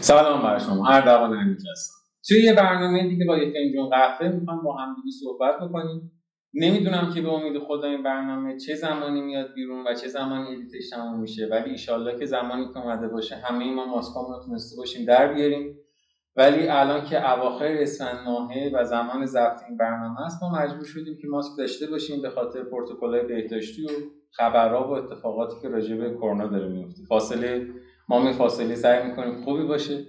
سلام برای شما اردوان امید هستم. توی یه برنامه دیگه با یک فنجون قهوه می‌خوام با هم دیگه صحبت بکنیم. نمی‌دونم که به امید خدا این برنامه چه زمانی میاد بیرون و چه زمانی ادیتش تموم میشه ولی ایشالله که زمانی که اومده باشه همه ما ماسکامون رو تونسته باشیم در بیاریم. ولی الان که اواخر اسفند ماهه و زمان ضبط این برنامه است ما مجبور شدیم که ماسک داشته باشیم به خاطر پروتکل‌های بهداشتی و خبرها و اتفاقاتی که راجع به کرونا داره میفته فاصله ما می فاصله سعی می‌کنیم خوبی باشه.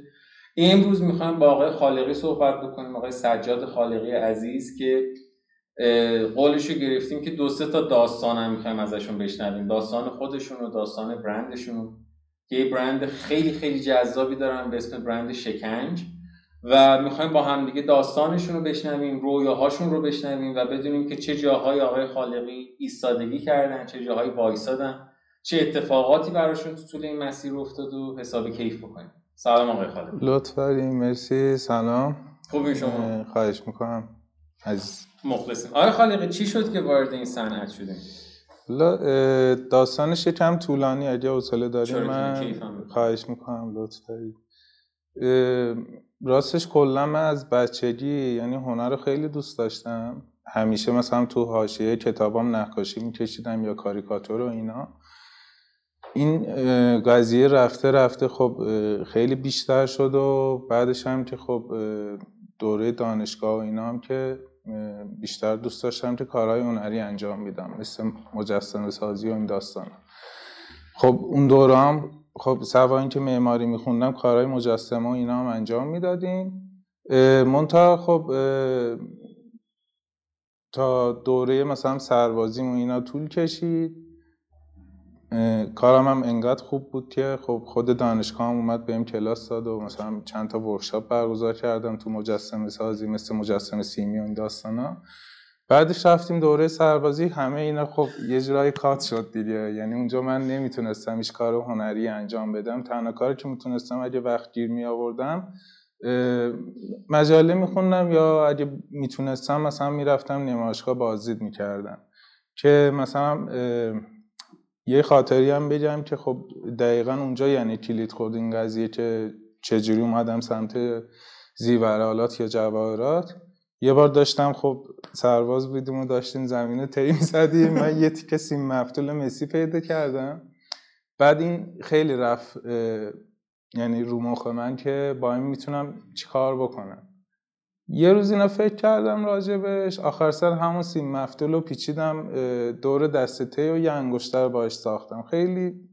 امروز می‌خوایم با آقای خالقی صحبت بکنیم آقای سجاد خالقی عزیز که قولش رو گرفتیم که دو سه تا داستان هم می‌خوایم ازشون بشنویم. داستان خودشون و داستان برندشون که برند خیلی خیلی جذابی دارن به اسم برند شکنج و می‌خوایم با هم دیگه داستانشون رو بشنویم رویاهاشون رو بشنویم و بدونیم که چه جاهای آقای خالقی ایستادگی کردن چه جاهای وایسادن. چه اتفاقاتی براشون تو طول این مسیر افتاد و حساب کیف بکنیم. سلام آقای خالقی لطف مرسی. سلام. خوبی شما؟ خواهش می‌کنم. از مخلصیم. آقای خالقی چی شد که وارد این صنعت شدیم داستانش یکم طولانی. اگه حوصله داریم من خواهش می‌کنم لطف راستش کلا من از بچگی یعنی هنر رو خیلی دوست داشتم. همیشه مثلا تو حاشیه کتابام نقاشی میکشیدم یا کاریکاتور و اینا. این قضیه رفته رفته خب خیلی بیشتر شد و بعدش هم که خب دوره دانشگاه و اینا هم که بیشتر دوست داشتم که کارهای هنری انجام میدم مثل مجسمه سازی و این داستان خب اون دوره هم خب سوا اینکه معماری میخوندم کارهای مجسمه و اینا هم انجام می‌دادیم. منتها خب تا دوره مثلا سربازیم و اینا طول کشید. کارم هم انقدر خوب بود که خب خود دانشگاه هم اومد بهم کلاس داد و مثلا چند تا ورکشاپ برگزار کردم تو مجسمه سازی مثل مجسمه سیمی و این داستانا بعدش رفتیم دوره سربازی همه اینا خب یه جورایی کات شد دیگه. یعنی اونجا من نمی‌تونستم هیچ کار هنری انجام بدم. تنها کاری که می‌تونستم اگه وقت گیر می آوردم مجله میخوندم یا اگه می‌تونستم مثلا می‌رفتم نمایشگاه بازدید می‌کردم. که مثلا یه خاطری هم بگم که خب دقیقا اونجا یعنی کلید خورد این قضیه که چجوری اومدم سمت زیورالات یا جواهرات. یه بار داشتم خب سرباز بودیم و داشتیم زمینه تری زدیم من یه تیکه سیم مفتول مسی پیدا کردم. بعد این خیلی رفت یعنی رو مخ من که با این می‌تونم چیکار بکنم. یه روز اینا فکر کردم راجبش آخر سر همون سیم مفتول رو پیچیدم دور دسته و یه انگشتر باش ساختم. خیلی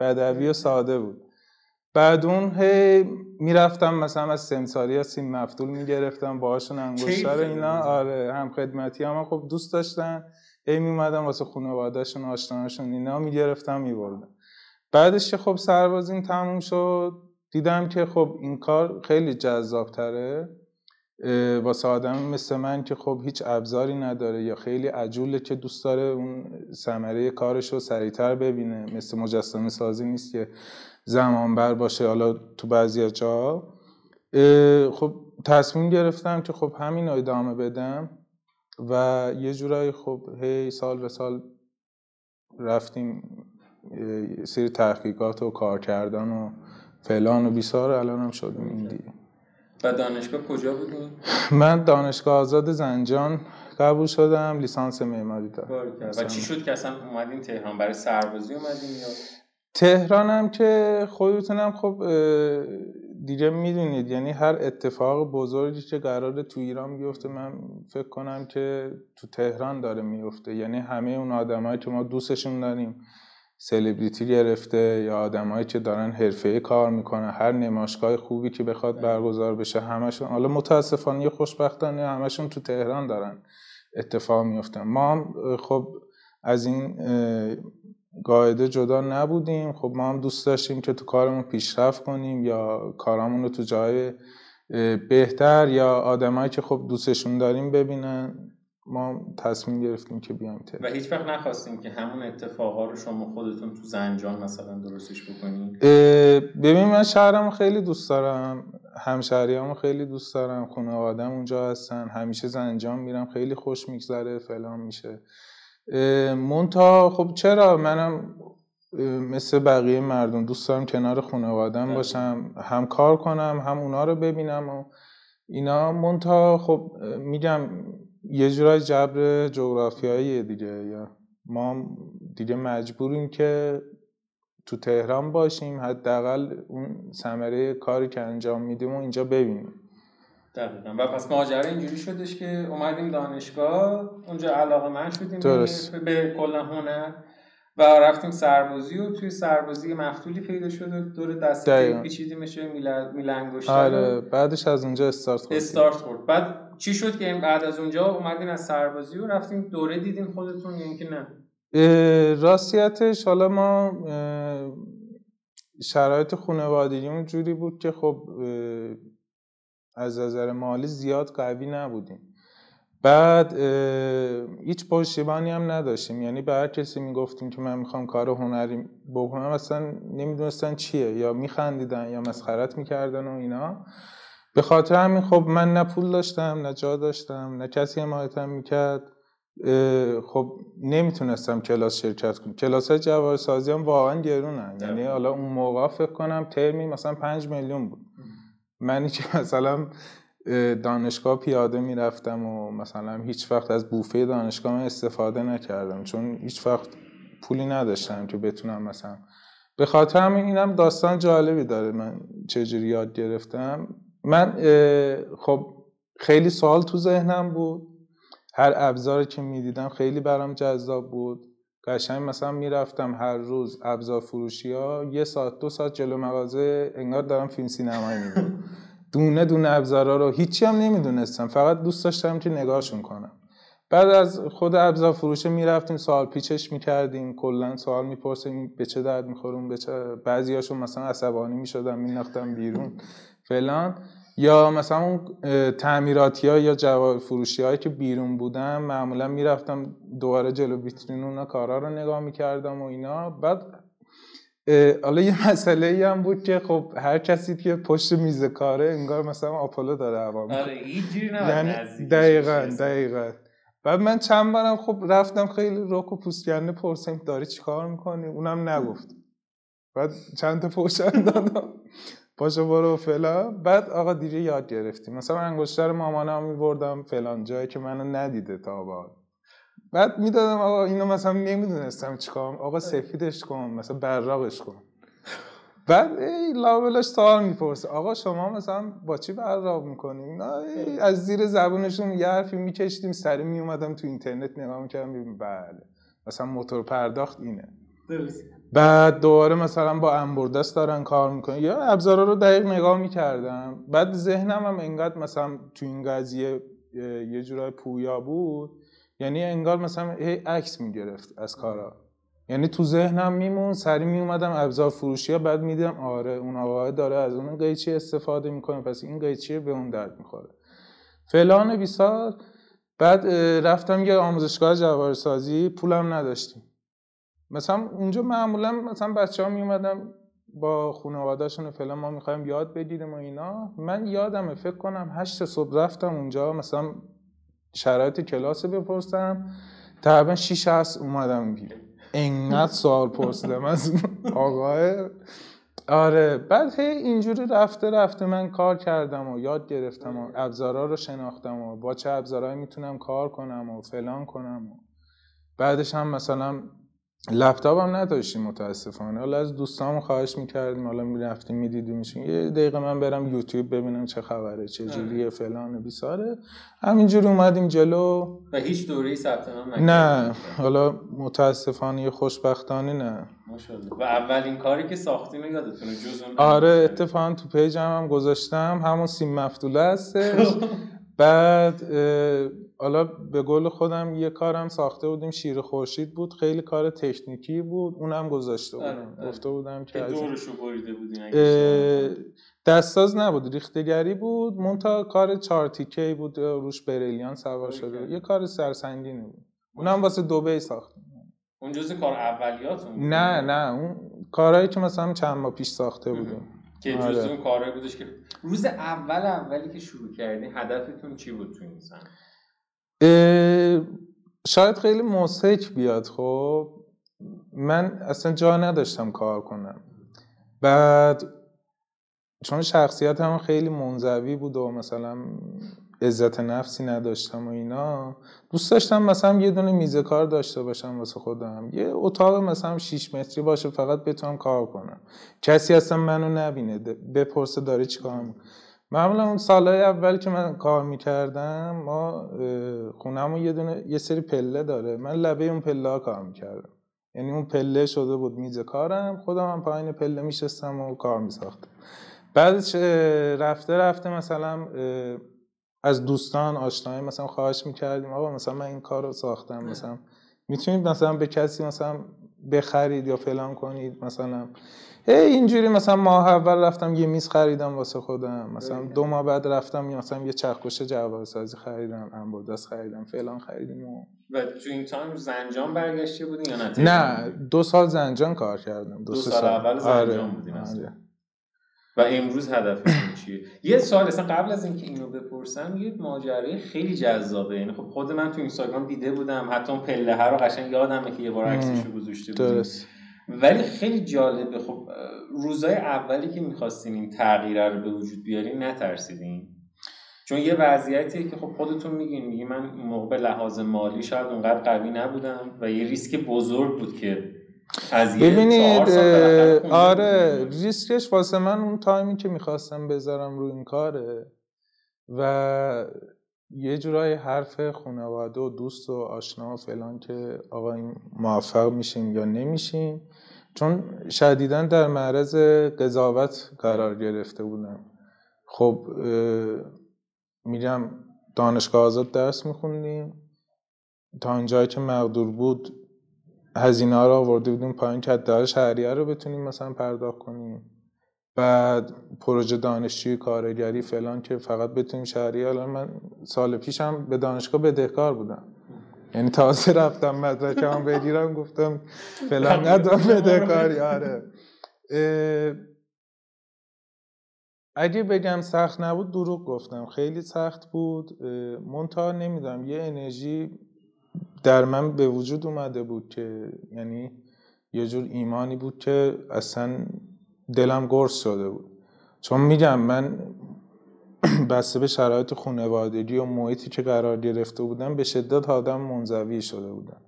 بدوی و ساده بود. بعد اون هی می‌رفتم مثلا از سمساری ها سیم مفتول می‌گرفتم باهاشون انگشتر اینا. آره هم خدمتی هم خب دوست داشتن. هی میومدم واسه خانوادهشون آشناشون اینا می‌گرفتم میبردم. بعدش که خب سربازین تموم شد دیدم که خب این کار خیلی جذاب تره واسه آدم مثل من که خب هیچ ابزاری نداره یا خیلی عجوله که دوست داره اون ثمره کارش رو سریعتر ببینه. مثل مجسمه سازی نیست که زمان بر باشه. حالا تو بعضی جا. خب تصمیم گرفتم که خب همین ادامه بدم و یه جورایی خب هی سال به سال رفتیم سری تحقیقات و کار کردن و فلان و بیسار. الان هم شدیم این دیگه. و دانشگاه کجا بودیم؟ من دانشگاه آزاد زنجان قبول شدم لیسانس معماری دارم. و چی شد که اصلا اومدین تهران؟ برای سربازی اومدین یا؟ تهرانم که خودتونم خب دیگه می‌دونید. یعنی هر اتفاق بزرگی که قرار تو ایران بیفته من فکر کنم که تو تهران داره میفته یعنی همه اون آدمایی که ما دوستشون داریم سلبریتی گرفته یا آدمایی که دارن حرفه کار می‌کنن هر نمایشگاه خوبی که بخواد برگزار بشه همشون حالا متاسفانه خوشبختانه همشون تو تهران دارن اتفاق میفتن ما هم خب از این قاعده جدا نبودیم. خب ما هم دوست داشتیم که تو کارمون پیشرفت کنیم یا کارامون رو تو جای بهتر یا آدمایی که خب دوستشون داریم ببینن. ما تصمیم گرفتیم که بیایم و هیچ وقت نخواستیم که همون اتفاقا رو شما خودتون تو زنجان مثلا درستش بکنید ببین من شهرم خیلی دوست دارم همشهریامو خیلی دوست دارم خانوادم اونجا هستن همیشه زنجان میرم خیلی خوش میگذره فلان میشه. مونتا خب چرا؟ منم مثل بقیه مردم دوست دارم کنار خانوادم بله. باشم هم کار کنم هم اونا رو ببینم و اینا. مونتا خب میگم یه جورای جبر جغرافیایی دیگه یا ما دیگه مجبوریم که تو تهران باشیم حداقل اون ثمره کاری که انجام میدیم و اینجا ببینیم. دقیقا. و پس ماجرا اینجوری شدش که اومدیم دانشگاه اونجا علاقه من شدیم درست. به کلا هنر. و رفتیم سربازی و توی سربازی مفتولی پیدا شد و دور دست پیچیدیمش میلنگوشتر آره بعدش از اونجا استارت خورد استارت خورد. بعد چی شد که بعد از اونجا اومدین از سربازی و رفتیم دوره دیدین خودتون یا اینکه نه؟ راستیتش حالا ما شرایط خانوادگیمون جوری بود که خب از نظر مالی زیاد قوی نبودیم. بعد هیچ پشتیبانی هم نداشتیم. یعنی به هر کسی می‌گفتیم که من می‌خوام کار هنری بکنم اصلا نمی‌دونستن چیه. یا میخندیدن یا مسخرت می‌کردن و اینا. به خاطر همین خب من نه پول داشتم نه جا داشتم نه کسی حمایتم می‌کرد. خب نمی‌تونستم کلاس شرکت کنم. کلاس های جوار سازی هم واقعا گرونن. یعنی حالا اون موقع فکر کنم ترمی مثلا پنج میلیون بود. منی که مثلا دانشگاه پیاده می‌رفتم و مثلا هیچ وقت از بوفه دانشگاه من استفاده نکردم چون هیچ وقت پولی نداشتم که بتونم مثلا. به خاطر همین اینم داستان جالبی داره من چجوری یاد گرفتم. من خب خیلی سوال تو ذهنم بود. هر ابزاری که می‌دیدم خیلی برام جذاب بود. قشنگ مثلا می‌رفتم هر روز ابزار فروشی ها یه ساعت دو ساعت جلو مغازه انگار دارم فیلم سینمایی می‌بینم. دونه دونه ابزارا رو هیچی هم نمی‌دونستم. فقط دوست داشتم که نگاهشون کنم. بعد از خود ابزار فروشه می‌رفتیم سوال پیچش می‌کردیم کلا سوال می‌پرسیم به چه درد میخورون به چه بعضیاشون مثلا عصبانی می‌شدن میناختم بیرون فلان. یا مثلا اون تعمیراتی ها یا جواب فروشی هایی که بیرون بودم معمولا می‌رفتم دوباره جلو ویترین اونا کارا رو نگاه می‌کردم و اینا. بعد حالا یه مسئله ای هم بود که خب هر کسی که پشت میز کاره انگار مثلا آپولو داره عوام آره یعنی دقیقا دقیقا. بعد من چند بارم خب رفتم خیلی روک و پوستکنده پرسیم داری چی کار می‌کنی؟ اونم نگفت. بعد چند تا پوشن دادم. پاشو برو فلان. بعد آقا دیگه یاد گرفتیم. مثلا انگشتر مامانم میبردم فلان جایی که منو ندیده تا بعد بعد می‌دادم آقا اینو مثلا نمی‌دونستم چیکار آقا سفیدش کن مثلا براقش کن. بعد ای لابلاش سوال می‌پرسه. آقا شما مثلا با چی براق می‌کنیم از زیر زبونشون یه حرفی میکشیدیم سری میومدم تو اینترنت نگاه می‌کردم ببین بله. مثلا موتور پرداخت اینه. بعد دوباره مثلا با انبردست دارن کار می‌کنن. یا ابزارا رو دقیق نگاه می‌کردم. بعد ذهنم هم انقدر مثلا تو این قضیه یه جورای پویا بود. یعنی انگار مثلا هی عکس می‌گرفت از کارا. یعنی تو ذهنم میمون سری میومدم ابزار فروشی ها بعد می‌دیدم آره اون آقا داره از اون قیچی استفاده می‌کنه پس این قیچی به اون درد می‌خوره. فلان بیسار بعد رفتم یه آموزشگاه جوار سازی پولم نداشتیم. مثلا اونجا معمولا مثلا بچه ها میومدم با خانوادهشون فلان ما می‌خوایم یاد بگیریم و اینا. من یادمه فکر کنم هشت صبح رفتم اونجا مثلا شرایط کلاس بپرسم. تقریبا 6 هست اومدم بیرون. انقدر سوال پرسیدم از آقای. آره بعد هی اینجوری رفته رفته من کار کردم و یاد گرفتم و ابزارا رو شناختم و با چه ابزارهایی می‌تونم کار کنم و فلان کنم و بعدش هم مثلا لپتاپ هم نداشتیم متاسفانه. حالا از دوستامو خواهش می‌کردیم حالا می‌رفتیم میدیدیمشون. یه دقیقه من برم یوتیوب ببینم چه خبره چه آره. جوریه فلان بیساره. همینجوری اومدیم جلو. و هیچ دوره ثبت نام نه حالا متاسفانه خوشبختانه نه. ماشاءالله. و اولین کاری که ساختین یادتونه جز آره اتفاقا تو پیجم هم گذاشتم. همون سیم مفتوله هستش. بعد حالا به قول خودم یه کارم ساخته بودیم شیر خورشید بود خیلی کار تکنیکی بود اونم گذاشته آره، بودم. آره. گفته بودم که دورشو بریده بودین دستاز نبود ریختگری بود. مونتا کار چهار تیکه بود روش بریلیان سوار شده یه کار سرسنگینی بود. اونم واسه دوبه ساختیم اون جزء کار اولیاتون نه نه. اون کارهایی که مثلا چند ماه پیش ساخته بودیم. که جزء آره. اون کارهایی بودش که روز اول اولی که شروع کردین هدفتون چی بود تو این شاید خیلی موسیک بیاد خب. من اصلا جا نداشتم کار کنم. بعد چون شخصیت هم خیلی منزوی بود و مثلا عزت نفسی نداشتم و اینا دوست داشتم مثلا یه دونه میز کار داشته باشم واسه خودم. یه اتاق مثلا 6 متری باشه فقط بتونم کار کنم. کسی اصلا منو نبینه بپرسه داره چیکار معمولا اون سالهای اول که من کار می‌کردم ما خونهمون یه دونه یه سری پله داره. من لبه اون پله ها کار می‌کردم. یعنی اون پله شده بود میز کارم خودم هم پایین پله میشستم و کار میساختم. بعدش رفته رفته مثلا از دوستان آشنایی مثلا خواهش می‌کردیم آقا مثلا من این کار رو ساختم مثلا می‌تونید مثلا به کسی مثلا بخرید یا فلان کنید مثلا هی اینجوری مثلا ماه اول رفتم یه میز خریدم واسه خودم. مثلا دو ماه بعد رفتم مثلا یه چرخوش جواب سازی خریدم انبردست خریدم فلان خریدیم و و تو این تایم زنجان برگشته بودین یا نه؟ نه دو سال زنجان کار کردم. دو, دو سال, سال. اول زنجان آره. بودین آره. و امروز هدفتون چیه؟ یه سوال اصلا قبل از اینکه اینو بپرسم یه ماجرای خیلی جذابه. یعنی خب خود من تو اینستاگرام دیده بودم حتی اون پله ها رو قشنگ یادمه که یه بار عکسشو گذاشته بودیم ولی خیلی جالبه. خب روزای اولی که می‌خواستین این تغییر رو به وجود بیارین نترسیدین چون یه وضعیتیه که خب خودتون میگین میگی من موقع به لحاظ مالی شاید اونقدر قوی نبودم و یه ریسک بزرگ بود که ببینید آره ریسکش واسه من اون تایمی که می‌خواستم بذارم رو این کاره و یه جورای حرف خانواده و دوست و آشنا و فلان که آقا این موفق میشین یا نمیشین چون شدیدا در معرض قضاوت قرار گرفته بودم. خب میگم دانشگاه آزاد درس میخوندیم. تا اونجایی که مقدور بود هزینه ها رو آورده بودیم پایین که حداقل شهریه رو بتونیم مثلا پرداخت کنیم. بعد پروژه دانشجوی کارگری فلان که فقط بتونیم شهریه الان من سال پیشم به دانشگاه بدهکار بودم. یعنی تازه رفتم مدرکم بگیرم گفتم فلان ندارم بدهکاری آره. اگه بگم سخت نبود دروغ گفتم. خیلی سخت بود. منتها نمی‌دونم یه انرژی در من به وجود اومده بود که یعنی یه جور ایمانی بود که اصلا دلم گرس شده بود. چون میگم من بسته به شرایط خانوادگی و محیطی که قرار گرفته بودم به شدت آدم منزوی شده بودم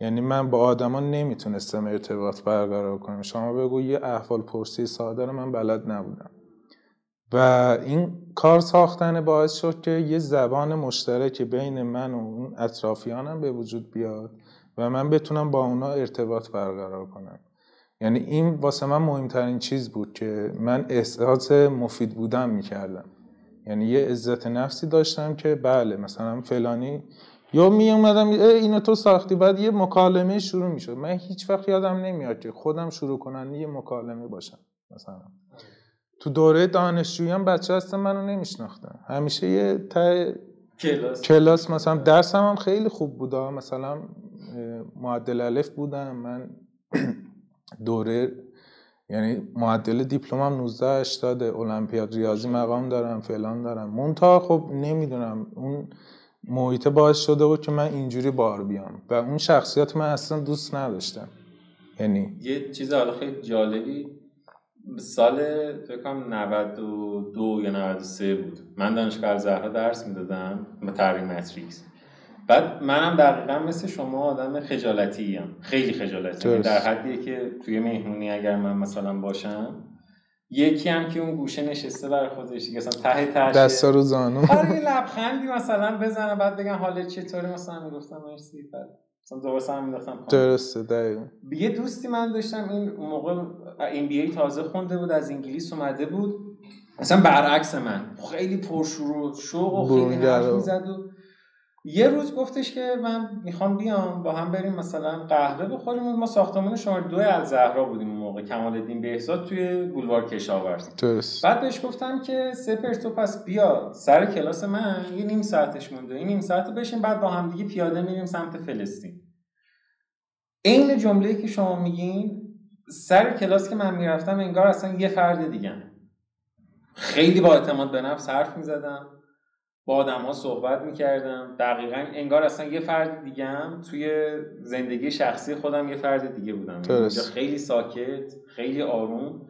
یعنی من با آدما نمی‌تونستم ارتباط برقرار کنم. شما بگو یه احوال پرسی ساده رو من بلد نبودم. و این کار ساختن باعث شد که یه زبان مشترک بین من و اون اطرافیانم به وجود بیاد و من بتونم با اونا ارتباط برقرار کنم. یعنی این واسه من مهمترین چیز بود که من احساس مفید بودن می‌کردم. یعنی یه عزت نفسی داشتم که بله مثلا فلانی یا می اومدم اینو تو ساختی بعد یه مکالمه شروع می‌شد. من هیچ وقت یادم نمیاد که خودم شروع کنن یه مکالمه باشم مثلا. تو دوره دانشجویان بچه هستم منو نمیشناختن. همیشه یه تا کلاس. کلاس مثلا درسم هم خیلی خوب بودا. مثلا معدل الف بودم. من دوره یعنی معدل دیپلمم 19 80 المپیاد ریاضی مقام دارم فلان دارم. مونتا خب نمی‌دونم اون محیط باعث شده بود که من اینجوری بار بیام و اون شخصیت من اصلا دوست نداشتم. یعنی یه چیز حالا خیلی جالبی سال فکر کنم 92 یا 93 بود. من دانشگاه زهرا درس می‌دادم به تقریب ماتریکس بعد منم دقیقا مثل شما آدم خجالتی هم. خیلی خجالتی در حدیه که توی مهمونی اگر من مثلا باشم یکی هم که اون گوشه نشسته برای خودش دیگه مثلا ته ته دستا رو زانو. آره یه لبخندی مثلا بزنه بعد بگن حالت چطوری؟ مثلا می‌گفتم مرسی. بعد مثلا دوباره سلام مینداختم درسته دقیقاً. یه دوستی من داشتم این موقع ام بی ای تازه خونده بود از انگلیس اومده بود. مثلا برعکس من. خیلی پرشور و شوق و خیلی حرف می‌زد و یه روز گفتش که من می‌خوام بیام با هم بریم مثلا قهوه بخوریم. ما ساختمان شماره دو الزهرا بودیم اون موقع کمال الدین بهزاد توی بولوار کشاورز بعد بهش گفتم که سپر تو پس بیا سر کلاس من یه نیم ساعتش مونده. این نیم ساعت بشین بعد با هم دیگه پیاده میریم سمت فلسطین. عین جمله‌ای که شما میگین سر کلاس که من می‌رفتم انگار اصلا یه فرد دیگه خیلی با اعتماد به نفس حرف می‌زدم. با آدم ها صحبت می‌کردم. دقیقا انگار اصلا یه فرد دیگه هم توی زندگی شخصی خودم یه فرد دیگه بودم. یعنی خیلی ساکت خیلی آروم.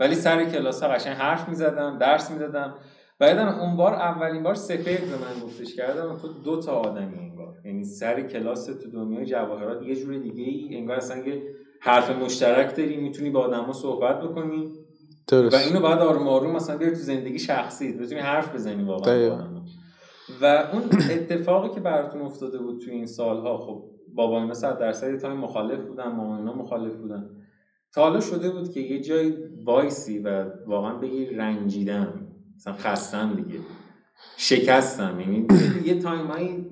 ولی سر کلاس ها قشنگ حرف می‌زدم درس می‌دادم. بعدم اون بار اولین بار سفید به من گفتش کردم تو دو تا آدمی انگار یعنی سر کلاس تو دنیای جواهرات یه جور دیگه ای. انگار اصلا یه حرف مشترک داری می‌تونی با آدما صحبت بکنی. و اینو بعد آروم آروم مثلا بیاری تو زندگی شخصی بتونی حرف بزنی واقعا. و اون اتفاقی که براتون افتاده بود تو این سالها خب بابا اینا صد درصد time مخالف بودن ماما اینا مخالف بودن. تا حالا شده بود که یه جای وایسی و واقعا بگی رنجیدم مثلا خستم دیگه شکستم. یعنی یه time ایی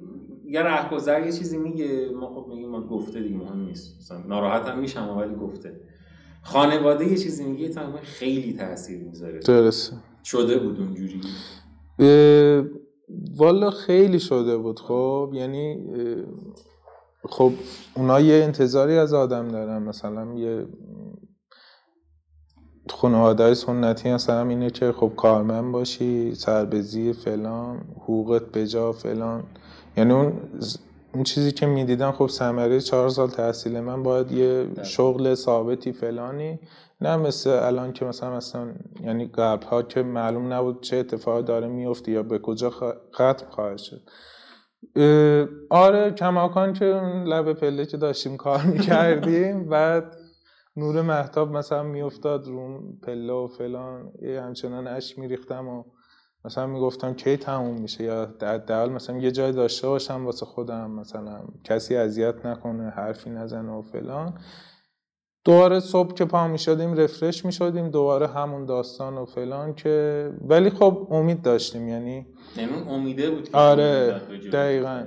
یه رهگذر یه چیزی میگه ما خب میگیم ما گفته دیگه مهم نیست. مثلا ناراحت هم میشم ولی گفته. خانواده یه چیزی میگه یه time خیلی تاثیر می‌ذاره. درسته. شده بود اونجوری. والا خیلی شده بود. خب یعنی خب اونا یه انتظاری از آدم دارن. مثلا یه خانواده های سنتی مثلا اینه که خب کارمند باشی سربزی فلان حقوقت بجا فلان. یعنی اون اون چیزی که می‌دیدم خب ثمره چهار سال تحصیل من باید یه شغل ثابتی فلانی نه مثل الان که مثلا مثلا یعنی قبل ها که معلوم نبود چه اتفاقی داره میفته یا به کجا ختم خواهد شد. آره کماکان که لب پله که داشتیم کار می‌کردیم بعد نور محتاب مثلا میافتاد رو پله و فلان یه همچنان اش میریختم و مثلا می‌گفتم کی تموم میشه یا در مثلا یه جای داشته باشم واسه خودم مثلا کسی اذیت نکنه حرفی نزنه و فلان. دوباره صبح که پا می‌شدیم رفرش می‌شدیم دوباره همون داستان و فلان که ولی خب امید داشتیم یعنی یعنی امیده بود آره دقیقا.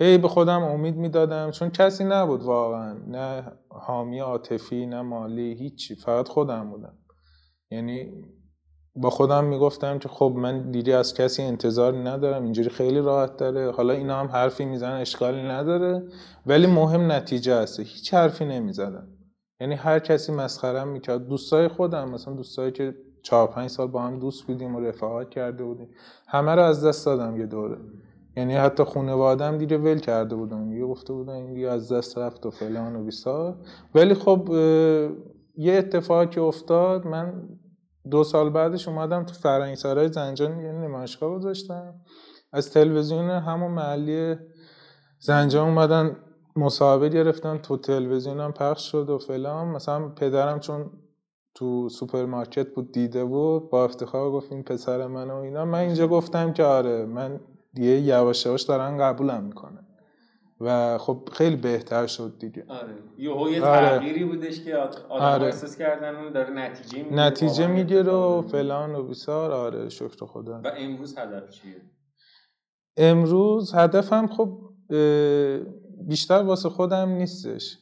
هی به خودم امید می‌دادم چون کسی نبود واقعا. نه حامی عاطفی نه مالی هیچی. فقط خودم بودم. یعنی با خودم می‌گفتم که خب من دیدی از کسی انتظار ندارم اینجوری خیلی راحت داره. حالا اینا هم حرفی می‌زنن اشکالی نداره. ولی مهم نتیجه هسته هیچ حرفی نمی‌زدم. یعنی هر کسی مسخرم می‌کرد. دوستای خودم مثلا دوستایی که چهار پنج سال با هم دوست بودیم و رفاقت کرده بودیم. همه رو از دست دادم یه دوره. یعنی حتی خانواده‌ام دیگه ول کرده بودم یه گفته بودن این از دست رفت و فلان و بیسار. ولی خب یه اتفاقی افتاد من دو سال بعدش اومدم تو فرنگسرای زنجان یه نمایشگاه گذاشتم. از تلویزیون همون محلی زنجان اومدن مصاحبه گرفتن تو تلویزیونم پخش شد و فلان. مثلا پدرم چون تو سوپرمارکت بود دیده بود با افتخار گفت این پسر من و اینا. من اینجا گفتم که آره من دیگه یواش یواش دارن قبولم می‌کنن. و خب خیلی بهتر شد دیگه. آره. یه آره. تغییری بودش که آدم آره. احساس کردن اون داره نتیجه می‌گیره نتیجه می‌گیره و فلان و بیسار. آره شکر خدا. و امروز هدف چیه؟ امروز هدفم خب بیشتر واسه خودم نیستش.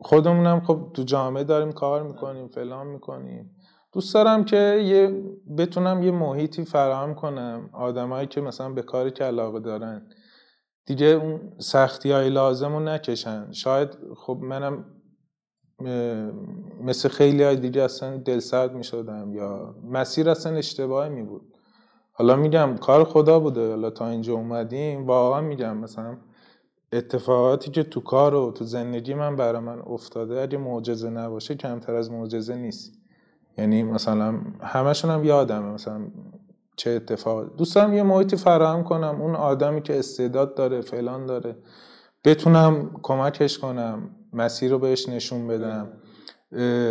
خودمونم خب تو جامعه داریم کار می‌کنیم فلان می‌کنیم. دوست دارم که یه بتونم یه محیطی فراهم کنم. آدمایی که مثلا به کاری که علاقه دارن. دیگه اون سختی های لازم رو نکشن. شاید خب منم مثل خیلی های دیگه اصلا دلسرد می شدم یا مسیر اصلا اشتباهی می بود حالا میگم کار خدا بوده. حالا تا اینجا اومدیم واقعا میگم مثلا اتفاقاتی که تو کار و تو زندگی من برای من افتاده اگه معجزه نباشه کمتر از معجزه نیست. یعنی مثلا همشون هم یادمه مثلا چه اتفاق دوستم یه محیطی فراهم کنم اون آدمی که استعداد داره فلان داره بتونم کمکش کنم مسیر رو بهش نشون بدم.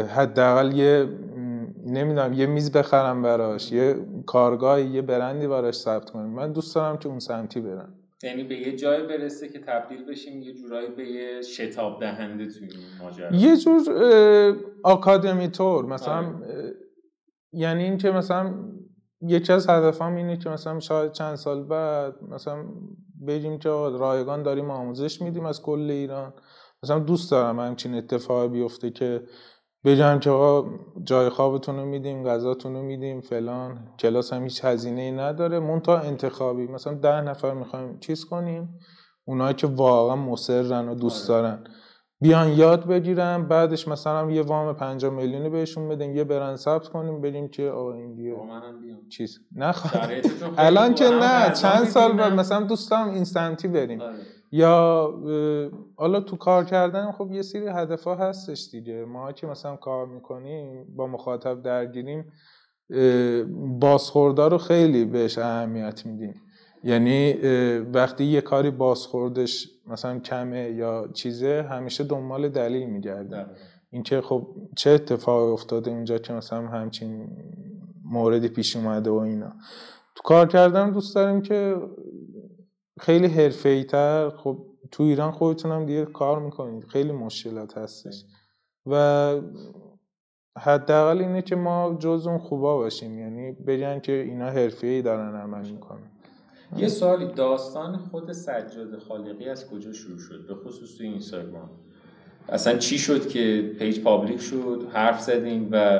حداقل یه نمی‌دونم یه میز بخرم براش یه کارگاهی یه برندی براش ثبت کنم. من دوست دارم که اون سمتی برم. یعنی به یه جای برسه که تبدیل بشیم یه جورایی به یه شتاب دهنده توی ماجرا یه جور آکادمی تور مثلا. یعنی این که مثلا یکی از هدفم اینه که مثلا شاید چند سال بعد مثلا بگیم که رایگان داریم آموزش میدیم از کل ایران مثلا دوست دارم همچین اتفاقی بیفته که بگم که آقا جای خوابتون رو میدیم غذاتون رو میدیم فلان. کلاس هم هیچ هزینه ای نداره مونتا انتخابی. مثلا ده نفر می‌خوایم چیز کنیم؟ اونایی که واقعا مصرن و دوست آره. دارن. بیان یاد بگیرم بعدش مثلا یه وام 50 میلیونی بهشون بدیم یه برند ثبت کنیم بریم که آقا این دیگه چیز. نه الان که نه چند سال بعد مثلا دوستام اینستنتی بریم. آره. یا حالا تو کار کردن خب یه سری هدفها هستش دیگه. ما که مثلا کار می‌کنیم با مخاطب درگیریم بازخوردار رو خیلی بهش اهمیت میدیم. یعنی وقتی یه کاری بازخوردش مثلا کمه یا چیزه همیشه دنبال دلیل میگرده اینکه خب چه اتفاق افتاده اونجا که مثلا همچین موردی پیش اومده و اینا. تو کار کردن دوست داریم که خیلی حرفه‌ای تر خب تو ایران خودتونم دیگه کار می‌کنید. خیلی مشکلات هستش. و حداقل اینه که ما جز اون خوبا باشیم. یعنی بگن که اینا حرفه‌ای دارن عمل می‌کنن. یه سوالی. داستان خود سجاد خالقی از کجا شروع شد؟ به خصوص تو اینستاگرام. اصلا چی شد که page public شد؟ حرف زدیم و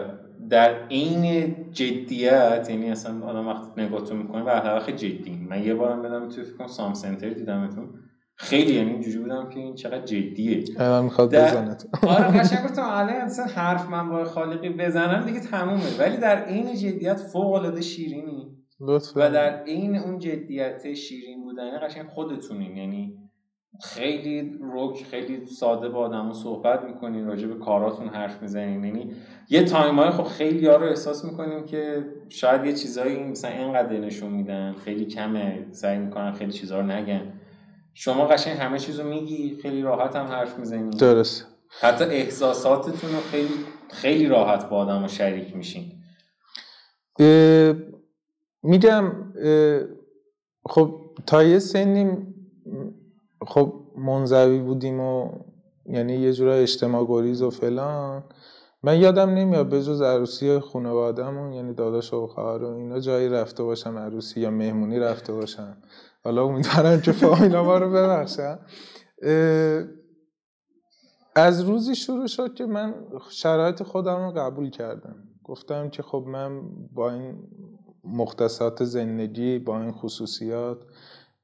در این جدیت یعنی اصلا آدم وقتی نگاهتون می‌کنه و حق جدی. من یه بارم بدم تو food court سام سنتر دیدمتون. خیلی یعنی اینجوری بودم که این چقدر جدیه. الان می‌خواد بزنت آره قشنگ گفتم الان اصلا حرف من با خالقی بزنم دیگه تمومه. ولی در این جدیت فوق العاده شیرینی. لطفا. و در این اون جدیت شیرین بودن قشنگ خودتونین. یعنی خیلی روک خیلی ساده با آدم صحبت می‌کنین راجع به کاراتون حرف می‌زنین. یعنی یه تایم های خب خیلی ها رو احساس می‌کنیم که شاید یه چیزایی مثلا اینقدر نشون میدن خیلی کمه سعی می‌کنن خیلی چیزها رو نگن. شما قشنگ همه چیز رو میگی خیلی راحت هم حرف می‌زنی درست. حتی احساساتتون رو خیلی خیلی راحت با آدم رو شریک میشین. میگم خب تا یه سنی خب منزوی بودیم و یعنی یه جورای اجتماع گریز و فلان. من یادم نمیاد به جز عروسی خانوادهمون یعنی داداش و خواهر و اینا جایی رفته باشم عروسی یا مهمونی رفته باشم. حالا امیدوارم که فامیلا ما رو ببخشن. از روزی شروع شد که من شرایط خودم رو قبول کردم. گفتم که خب من با این مختصات زندگی با این خصوصیات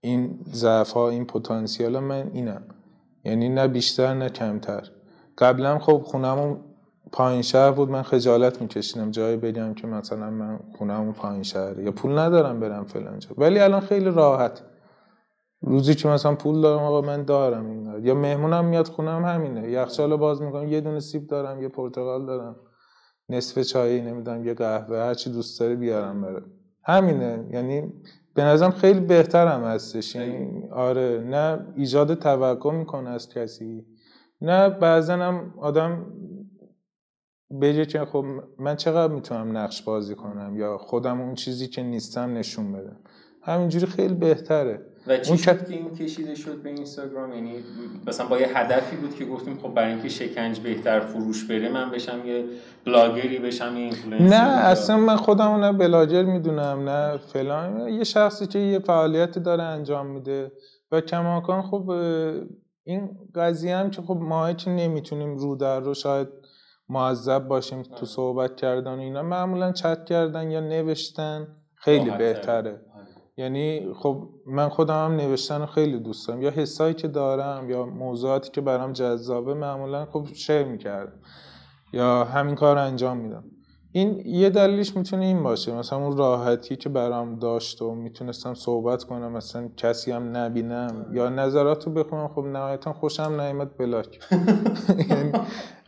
این ضعف ها این پتانسیال من اینم. یعنی نه بیشتر نه کمتر. قبلا خب خونمون پایین شهر بود من خجالت میکشیدم. جایی بگم که مثلا من خونمون پایین شهره یا پول ندارم برم فلان جا. ولی الان خیلی راحت. روزی که مثلا پول دارم آقا من دارم این یا مهمونم میاد خونم همینه. یخچال باز می‌کنم. یه دونه سیب دارم یه پرتقال دارم. نصف چایی نمی‌دونم یه قهوه. هر چی دوست داره بیارم بره. همینه. یعنی به نظرم خیلی بهترم هستش. آره نه ایجاد توقع می‌کنه از کسی نه بعضا هم آدم بگه که خب من چقدر می‌تونم نقش بازی کنم یا خودم اون چیزی که نیستم نشون بدم؟ همینجوری خیلی بهتره. و چی شد که این کشیده شد به اینستاگرام؟ یعنی مثلا با یه هدفی بود که گفتیم خب برای اینکه شکنج بهتر فروش بره من بشم یه بلاگری بشم یه اینفلوئنسر نه اصلا من خودم نه بلاگر می‌دونم نه فلان. یه شخصی که یه فعالیت داره انجام میده. و کماکان خب این قضیه هم که خب ما که نمی‌تونیم رو در رو شاید معذب باشیم تو صحبت کردن اینا. معمولا چت کردن یا نوشتن خیلی بهتره. یعنی خب من خودم هم نوشتن خیلی دوست دارم. یا حسایی که دارم یا موضوعاتی که برام جذابه معمولا خب share می‌کردم یا همین کار انجام میدم. این یه دلیلش می‌تونه این باشه. مثلا اون راحتی که برام داشت و می‌تونستم صحبت کنم مثلا کسی هم نبینم یا نظرات رو بخونم خب نهایتا خوشم نیامد بلاک. یعنی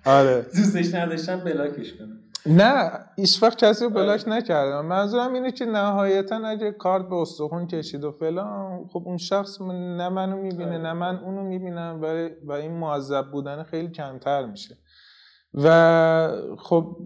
آره. دوستش نداشتم بلاکش کنم. نه هیچ وقت کسی رو بلاک نکردم. منظورم اینه که نهایتا اگه کارت به استخون کشید و فلان خب اون شخص نه منو می‌بینه نه من اونو می‌بینم و این معذب بودن خیلی کمتر میشه. و خب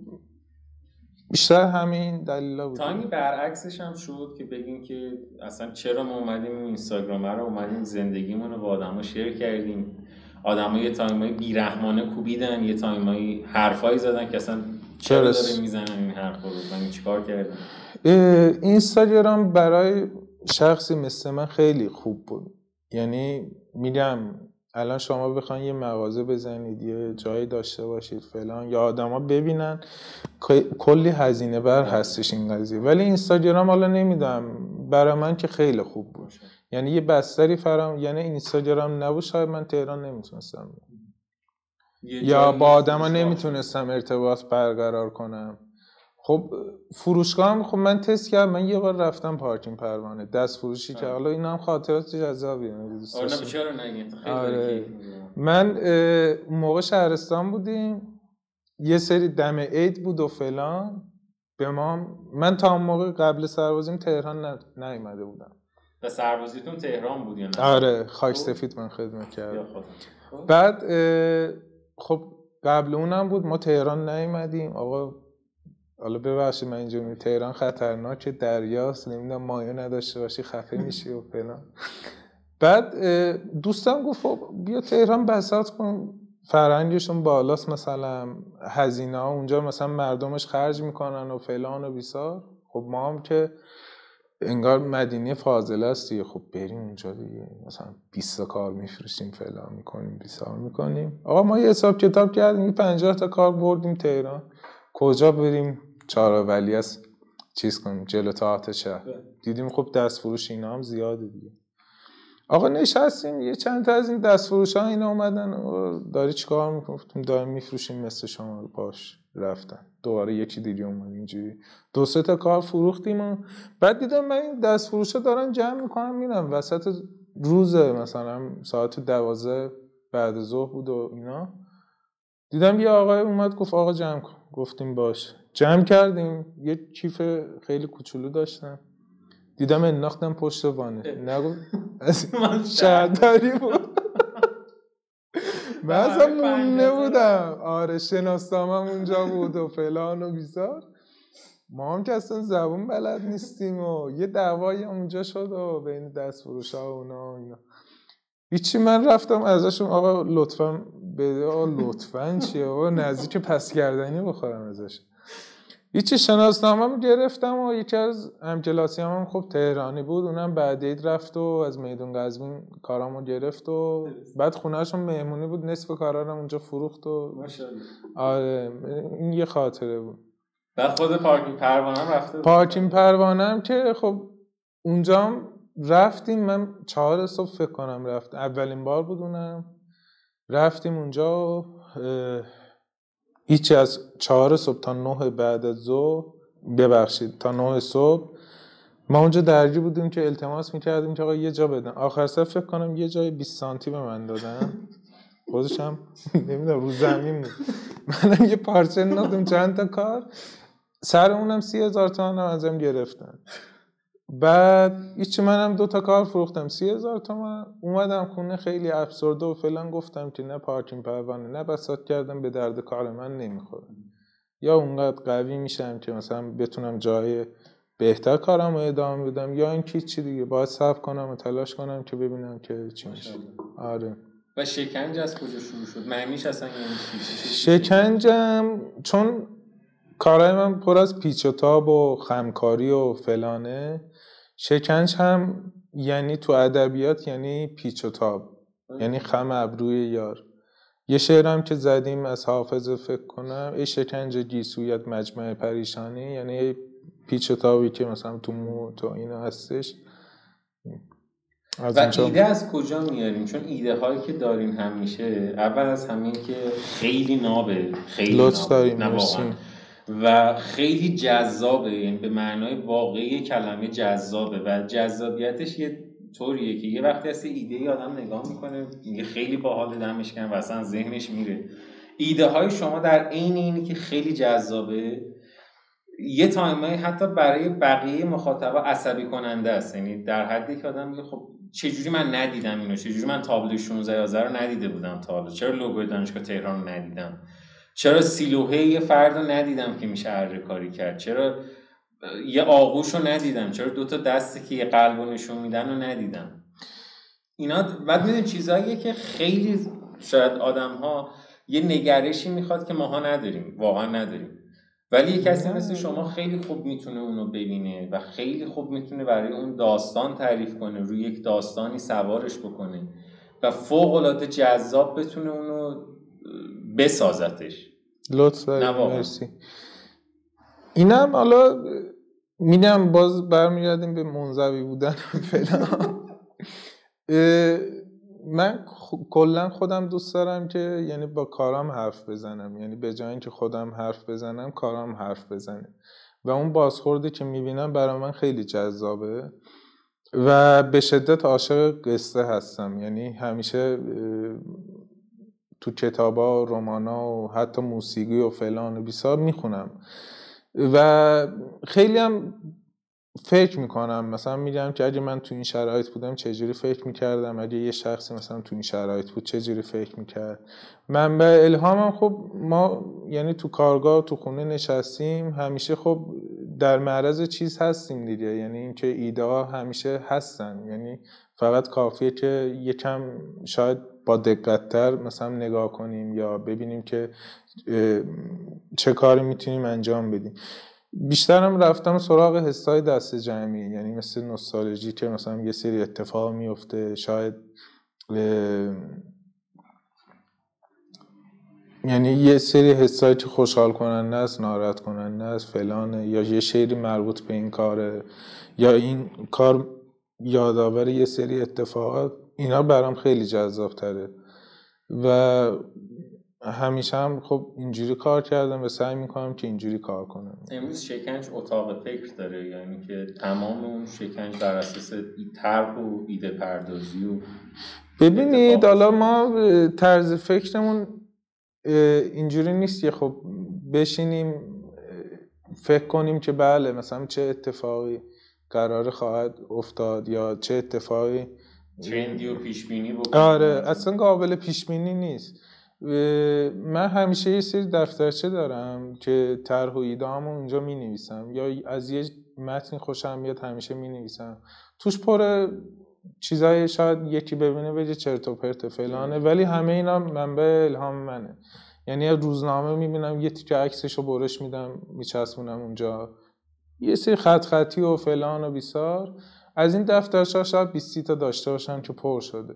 بیشتر همین دلیلا بود. تایمی برعکسش هم شد که بگیم که اصلا چرا ما اومدیم اینستاگرام رو اومدیم زندگیمون رو با آدما share کردیم. آدمای یه time ایی بیرحمانه کوبیدن یه time ایی حرفایی زدن که اصلا چرا داره می‌زنن این حرف رو. من چیکار کردم؟ اینستاگرام برای شخصی مثل من خیلی خوب بود. یعنی میگم الان شما بخواین یه مغازه بزنید یه جایی داشته باشید فلان یا آدما ببینن کلی هزینه بر هستش این قضیه. ولی اینستاگرام حالا نمی‌دونم برای من که خیلی خوب بود. یعنی یه بستری فرام یعنی اینستاگرام نبود شاید من تهران نمی‌تونستم یا با آدما نمی‌تونستم ارتباط برقرار کنم. خب فروشگاه هم خب من تست کردم من یه بار رفتم پارکینگ پروانه. دست فروشی که حالا اینا هم خاطرات جذابیه آره. من موقع شهرستان بودیم. یه سری دم عید بود و فلان. به ما من تا موقع قبل سربازیم تهران نیومده بودم. و سربازیتون تهران بود یا نه؟ آره خاک خب. سفید من خدمت کردم. بعد خب قبل اونم بود ما تهران نیومدیم. آقا حالا ببخشید من اینجا می تهران خطرناک دریاست نمی‌دونم مایه نداشته باشی خفه میشی و فلان. بعد دوستم گفت خب بیا تهران بساط کن فرهنگشون بالاست مثلا هزینه ها اونجا مثلا مردمش خرج می‌کنن و فلان و بیسار. خب ما هم که انگار مدینه فاضله است دیگه. خب بریم اونجا دیگه. مثلا 20 کار میفروشیم فلان می‌کنیم بیسار می‌کنیم. آقا ما یه حساب کتاب کردیم 50 تا کار بردیم تهران. کجا بریم؟ چهار ولی از چیز کنیم جلو تاعت شهر. بله. دیدیم خب دست فروش اینا هم زیاده دیگه. آقا نشستیم یه چند تا از این دست فروش ها اینا اومدن داری چیکار می‌کنیم داریم میفروشیم مثل شما باش. رفتن. دوباره یکی دیگه اومد اینجوری. دو سه تا کار فروختیم و بعد دیدم من این دست فروش ها دارن جمع می‌کنم میرم وسط روزه مثلا ساعت دوازه بعد ظهر بود و اینا. دیدم یه آقای اومد گفت آقا جمع کن. گفتیم باش. جمع کردیم. یه کیف خیلی کوچولو داشتم. دیدم انداختم پشت وانه. نگو از شهرداری بود. من اصلا مونده بودم. آره شناسنامم اونجا بود و فلان و بیزار. ما هم که اصلا زبون بلد نیستیم و یه دعوای اونجا شد و بین دست فروش ها و اونا و اینا. هیچی من رفتم ازشون آقا لطفا بده. آقا لطفا چیه؟ آقا نزدیک پس گردنی بخورم ازش. هیچی شناسنامه گرفتم و یکی از همکلاسی هم خب تهرانی بود. اونم بعد رفت و از میدون قزوین کارامو گرفت و بعد خونهشون مهمونی بود. نصف کارارم اونجا فروخت و آره این یه خاطره بود. بعد خود پارکینگ پروانم رفته پارکینگ پروانم که خب اونجا رفتیم. من چهار صبح فکر کنم رفت اولین بار بودونم رفتیم اونجا هیچی از چهار صبح تا نه بعد از ظهر ببخشید تا نه صبح. ما اونجا درگیر بودیم که التماس می‌کردیم که آقا یه جا بدن. آخر سر فکر کنم یه جای 20 سانتی به من دادن. خودش هم نمی‌دونم رو زمین بود. منم یه پارچه نادم چند تا کار. سر اونم سی هزار تومن هم ازم گرفتن. بعد هیچی منم دو تا کار فروختم. سی هزار تومن. اومدم خونه خیلی افسرده و فلان گفتم که نه پارکینگ پروانه نه بسات کردم به درد کار من نمی‌خوره. یا اونقدر قوی میشم که مثلا بتونم جای بهتر کارم رو ادامه بدم یا اینکه چی دیگه. باید صبر کنم و تلاش کنم که ببینم که چی میشه. آره. و شکنج از کجا شروع شد؟ معنیش اصلا یعنی شکنجم چون کارهای من پر از پیچ و تاب و خمکاری و فلانه. شکنج هم یعنی تو ادبیات یعنی پیچ و تاب یعنی خم ابروی یار. یه شعرم که زدیم از حافظ فکر کنم ای شکنج گیسویت مجمع پریشانی یعنی پیچ و تابی که مثلا تو مو تو اینا هستش. از و ایده از کجا میاریم؟ چون ایده هایی که داریم همیشه اول از همین که خیلی نابه خیلی لطف داریم و خیلی جذابه یعنی به معنای واقعی کلمه جذابه و جذابیتش یه طوریه که یه وقتی از ایده ای آدم نگاه می‌کنه میگه خیلی باحال دمش کن و اصلا ذهنش میره. ایده های شما در عین اینی که خیلی جذابه. یه تایمایی حتی برای بقیه مخاطبا عصبی کننده است. یعنی در حدی که آدم میگه خب چجوری من ندیدم اینو؟ چجوری من تابلو 16 رو ندیده بودم تا حالا چرا لوگوی دانشگاه تهران رو ندیدم؟ چرا سیلوهه یه فرد رو ندیدم که میشه اره کاری کرد؟ چرا یه آغوش رو ندیدم؟ چرا دوتا دستی که یه قلب رو نشون میدن رو ندیدم؟ اینا بعد می‌دونی چیزهاییه که خیلی شاید آدم ها یه نگرشی می‌خواد که ماها نداریم واقعا نداریم. ولی یه کسی مثل شما خیلی خوب می‌تونه اونو ببینه و خیلی خوب می‌تونه برای اون داستان تعریف کنه روی یک داستانی سوارش بکنه و فوق العاده جذاب بتونه اونو بسازتش. لطف مرسی. اینم حالا میدم باز برمیگردیم به منزوی بودن فعلا من کلا خودم دوست دارم که یعنی با کارام حرف بزنم. یعنی به جای اینکه خودم حرف بزنم کارام حرف بزنه. و اون بازخوردی که می‌بینم برای من خیلی جذابه. و به شدت عاشق قصه هستم. یعنی همیشه تو کتابا رمانا و حتی موسیقی و فلان و بیسار می‌خونم. و خیلی هم فکر می‌کنم مثلا میگم که اگه من تو این شرایط بودم چجوری فکر می‌کردم؟ اگه یه شخصی مثلا تو این شرایط بود چجوری فکر می‌کرد؟ منبع الهامم خب ما یعنی تو کارگاه تو خونه نشستیم همیشه خب در معرض چیز هستیم دیگه. یعنی اینکه ایده ها همیشه هستن. یعنی فقط کافیه که یکم شاید با دقتتر مثلا نگاه کنیم یا ببینیم که چه کاری می‌تونیم انجام بدیم. بیشترم رفتم سراغ حسای دست جمعی یعنی مثل نوستالژی که مثلا یه سری اتفاق میفته شاید یعنی یه سری حسایی که خوشحال کننده است ناراحت کننده است فلانه یا یه شعری مربوط به این کاره یا این کار یادآور یه سری اتفاقات اینا برام خیلی جذاب تره و همیشه هم خب اینجوری کار کردم و سعی می‌کنم که اینجوری کار کنم. امروز شکنج اتاق فکر داره یعنی که تمام اون شکنج بر اساس طرح و ایده پردازی و ببینید حالا ما طرز فکرمون اینجوری نیست که خب بشینیم فکر کنیم که بله مثلا چه اتفاقی قرار خواهد افتاد یا چه اتفاقی ترندی و پیش بینی آره اصلا قابل پیش بینی نیست من همیشه یه سری دفترچه دارم که طرح و ایده‌امو اونجا می نویسم یا از یه متن خوشم میاد همیشه می نویسم توش پر چیزای شاید یکی ببینه بگه چرت و پرت فلانه ولی همه اینا منبع الهام منه. یعنی روزنامه می‌بینم یه تیکه عکسشو برش میدم میچسبونم اونجا. یه سری خط خطی و فلان و بیسار. از این دفترچه شاید 20 تا داشته باشم که پر شده.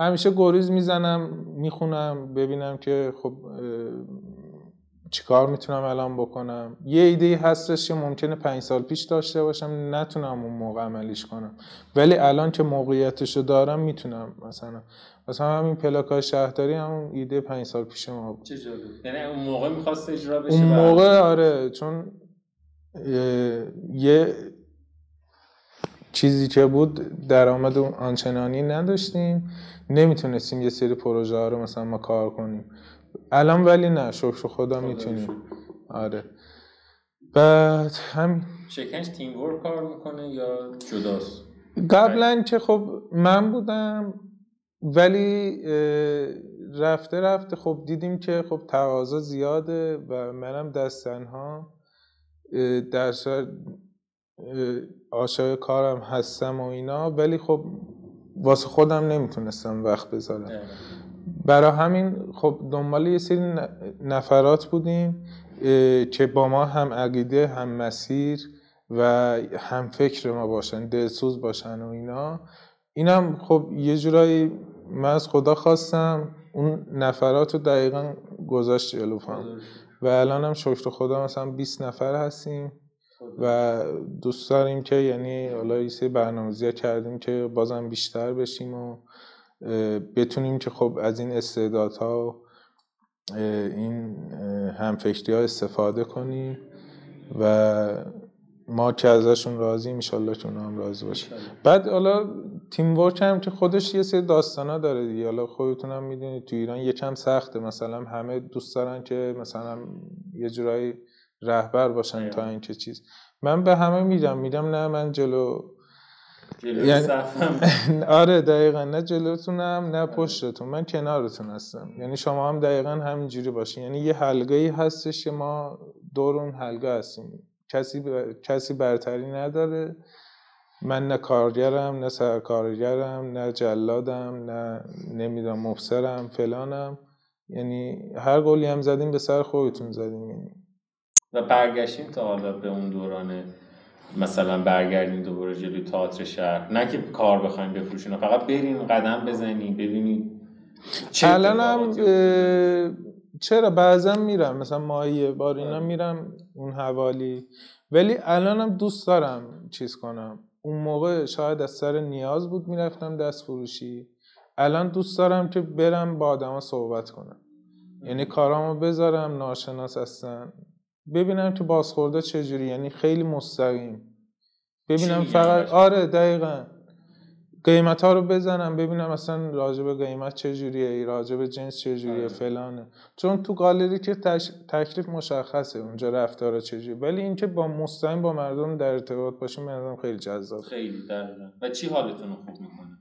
همیشه گریز می‌زنم می‌خونم ببینم که خب چیکار می‌تونم الان بکنم. یه ایده هستش که ممکنه پنج سال پیش داشته باشم نتونم اون موقع عملیش کنم. ولی الان که موقعیتشو دارم می‌تونم مثلا. مثلا همین پلاکای شهرداری همون ایده پنج سال پیش ما بود. یعنی اون موقع می‌خواست اجرا بشه اون موقع آره چون یه چیزی که بود درآمد آنچنانی نداشتیم. نمی‌تونستیم یه سری پروژه ها رو مثلا ما کار کنیم. الان ولی نه شکر خدا می‌تونیم. آره. بعد هم شکنج تیم ورک کار می‌کنه یا جداست؟ قبلا که خب من بودم ولی رفته رفته خب دیدیم که خب تقاضا زیاده و منم دستنها در عاشق کارم هستم و اینا ولی خب واسه خودم نمی‌تونستم وقت بذارم. برای همین خب دنبال یه سری نفرات بودیم که با ما هم عقیده هم مسیر و هم فکر ما باشن دلسوز باشن و اینا. اینم خب یه جورایی من از خدا خواستم اون نفرات رو دقیقا گذاشت جلو و الان هم شکر خدا مثلا 20 نفر هستیم. و دوست داریم که یعنی حالا یه سری برنامه‌ریزی کردیم که بازم بیشتر بشیم و بتونیم که خب از این استعدادها این همفکری ها استفاده کنیم و ما که ازشون راضی ان که اونا هم راضی باشه بعد حالا تیم ورک هم که خودش یه سری داستانا داره دیگه. حالا خودتون هم می‌دونید تو ایران یکم سخته. مثلا همه دوست دارن که مثلا یه جورایی رهبر باشن تا اینکه چیز. من به همه میدم. میدم نه من جلو. یعنی... آره دقیقا. نه جلوتونم نه پشتتون. من کنارتون هستم. یعنی شما هم دقیقا همینجوری باشین. یعنی یه حلقه ای هستش که ما دور اون حلقه هستیم. کسی, کسی برتری نداره. من نه کارگرم نه سرکارگرم نه جلادم نه نمی‌دونم مفسرم فلانم. یعنی هر گلی هم زدیم به سر خودتون زدیم. یعنی و برگشتیم تا حالا به اون دوران مثلا برگردیم دوباره جلوی تئاتر شهر. نه که کار بخوایم بفروشین فقط بریم قدم بزنیم ببینید الان هم چرا؟ بعضا میرم مثلا ماهی بار اینا میرم اون حوالی. ولی الانم دوست دارم چیز کنم. اون موقع شاید از سر نیاز بود می‌رفتم دست فروشی الان دوست دارم که برم با آدما صحبت کنم. یعنی کارامو بذارم ناشناس هستن. ببینم که بازخورده چجوری یعنی خیلی مستقیم. ببینم فقط آره دقیقا. قیمت ها رو بزنم ببینم اصلا راجع به قیمت چجوریه راجع به جنس چجوریه آره. فلانه. چون تو گالری که تش... تکلیف مشخصه اونجا رفتارا چجوریه ولی اینکه با مستقیم با مردم در ارتباط باشیم به خیلی جذاب. خیلی دقیقا. و چی حالتون رو خوب می‌کنه؟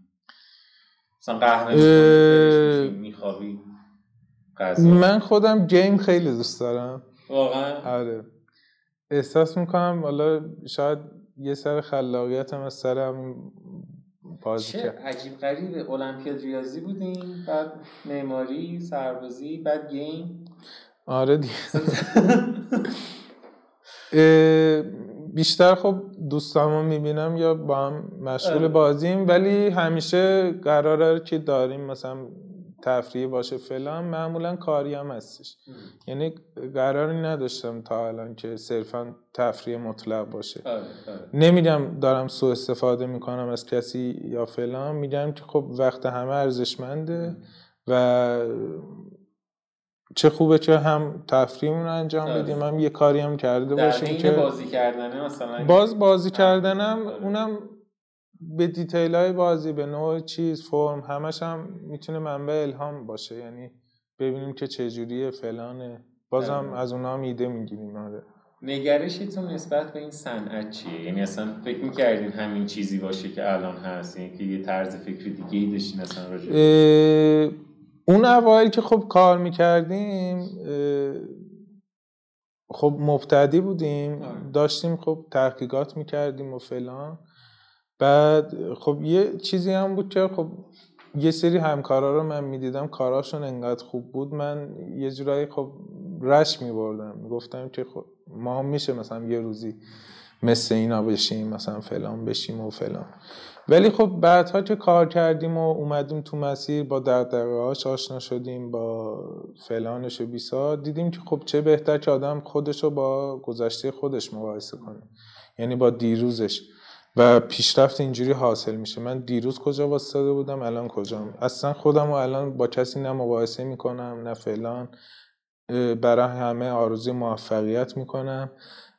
مثلا قهوه میخوابی من خودم گیم خیلی دوست دارم. واقعا. آره. احساس می‌کنم حالا شاید یه سر خلاقیت هم از سر همین بازی چه عجیب غریب. المپیاد ریاضی بودیم بعد معماری سربازی بعد گیم. آره دیگه. بیشتر خب دوستامو می‌بینم یا با هم مشغول آره. بازیم ولی همیشه قراره که داریم مثلا تفریحی باشه فلان معمولا کاری هم هستش. یعنی قراری نداشتم تا الان که صرفا تفریح مطلق باشه. آره، آره. نمیگم دارم سوء استفاده می‌کنم از کسی یا فلان میگم که خب وقت همه ارزشمنده و چه خوبه که هم تفریحمون رو انجام آره. بدیم هم یه کاری هم کرده باشیم که بازی کردنه مثلا. باز بازی کردنم اونم به دیتیل های بازی به نوع چیز فرم همش هم می‌تونه منبع الهام باشه. یعنی ببینیم که چجوریه فلانه بازم از اونا هم ایده می‌گیریم آره. نگرشتون نسبت به این صنعت چیه؟ یعنی اصلا فکر می‌کردین همین چیزی باشه که الان هست؟ یعنی که یه طرز فکری دیگه ای داشتین اصلا اون اوایل که خب کار می‌کردیم خب مبتدی بودیم. آره. داشتیم خب تحقیقات می‌کردیم و فلان. بعد خب یه چیزی هم بود که خب یه سری همکارا رو من می‌دیدم کاراشون انقدر خوب بود. من یه جورایی خب رش میبردم. گفتم که خب ما هم میشه مثلا یه روزی مثل اینا بشیم مثلا فلان بشیم و فلان. ولی خب بعدها که کار کردیم و اومدیم تو مسیر با دردقهاش آشنا شدیم با فلانش و بیسا دیدیم که خب چه بهتر که آدم خودش رو با گذشته خودش مقایسه کنه. یعنی با دیروزش. و پیشرفت اینجوری حاصل میشه. من دیروز کجا واسطه بودم؟ الان کجام؟ اصلا خودم رو الان با کسی نه مقایسه می‌کنم نه فلان. برای همه آرزوی موفقیت می‌کنم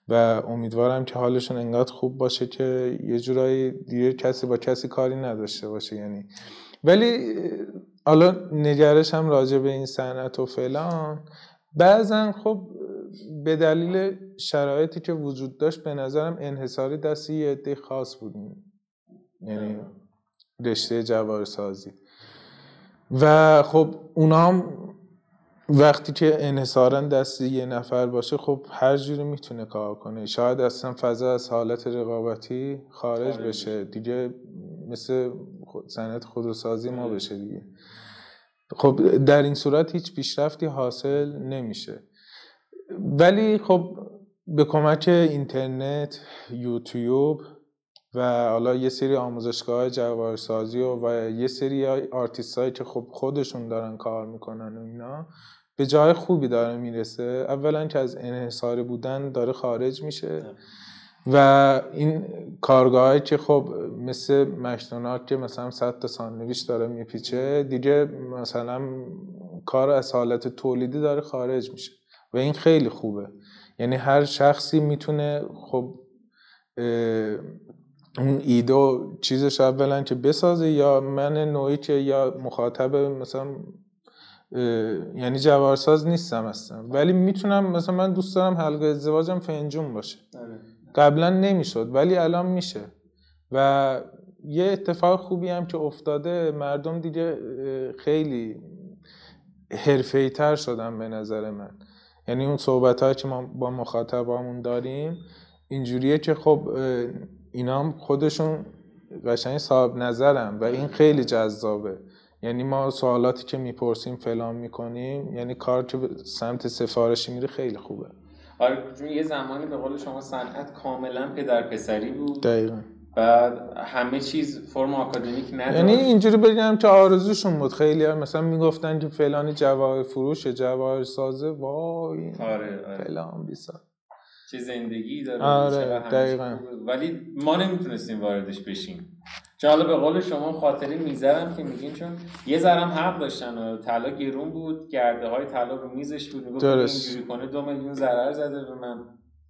و امیدوارم که حالشون انقدر خوب باشه که یه جورایی دیگه کسی با کسی کاری نداشته باشه یعنی. ولی حالا نگرش هم راجع به این صنعت و فلان. بعضا خب به دلیل شرایطی که وجود داشت به نظرم انحصاری دست یه عده خاص بود. یعنی رشته جوار سازی و خب اونا هم وقتی که انحصارا دست یه نفر باشه خب هر جوری می‌تونه کار کنه. شاید اصلا فضا از حالت رقابتی خارج بشه. دیگه مثل صنعت خودروسازی ما آره. بشه دیگه. خب در این صورت هیچ پیشرفتی حاصل نمیشه. ولی خب به کمک اینترنت یوتیوب و حالا یه سری آموزشگاه جواهرسازی و, و یه سری آرتیست هایی که خب خودشون دارن کار می‌کنن و اینا به جای خوبی داره می‌رسه. اولا که از انحصاری بودن داره خارج میشه. و این کارگاه که خب مثل مکدونالد که مثلا 100 تا ساندویچ داره میپیچه دیگه مثلا کار از حالت تولیدی داره خارج میشه. و این خیلی خوبه. یعنی هر شخصی می‌تونه خب اون ایده و چیزش اولا که بسازه یا من نوعی که یا مخاطب مثلا یعنی جوارساز نیستم هستم ولی می‌تونم مثلا من دوست دارم حلقه ازدواجم فنجون باشه. آره. قبلا نمی‌شد ولی الان میشه. و یه اتفاق خوبی هم که افتاده مردم دیگه خیلی حرفه‌ای تر شدن به نظر من. یعنی اون صحبت که ما با مخاطبامون داریم اینجوریه که خب اینا خودشون قشنگ صاحب نظرم و این خیلی جذابه. یعنی ما سوالاتی که می‌پرسیم فلان می‌کنیم یعنی کار که سمت سفارشی میره خیلی خوبه. آره یه زمانی به قول شما صنعت کاملا پدر پسری بود. دقیقا. بعد همه چیز فرم آکادمیک نداشت یعنی اینجوری بگم که آرزوشون بود. خیلی مثلا می‌گفتن که فلانی جواهر فروش جواهر سازه وای آره آره. فلان بیسا چه زندگی داره آره دقیقا. ولی ما نمی‌تونستیم واردش بشیم. حالا به قول شما خاطره می‌ذارم که میگین چون یه ذرم حق داشتن طلا گرون بود گرده های طلا رو میزش بود می‌گفت اینجوری کنه دو میلیون ضرر زده به من.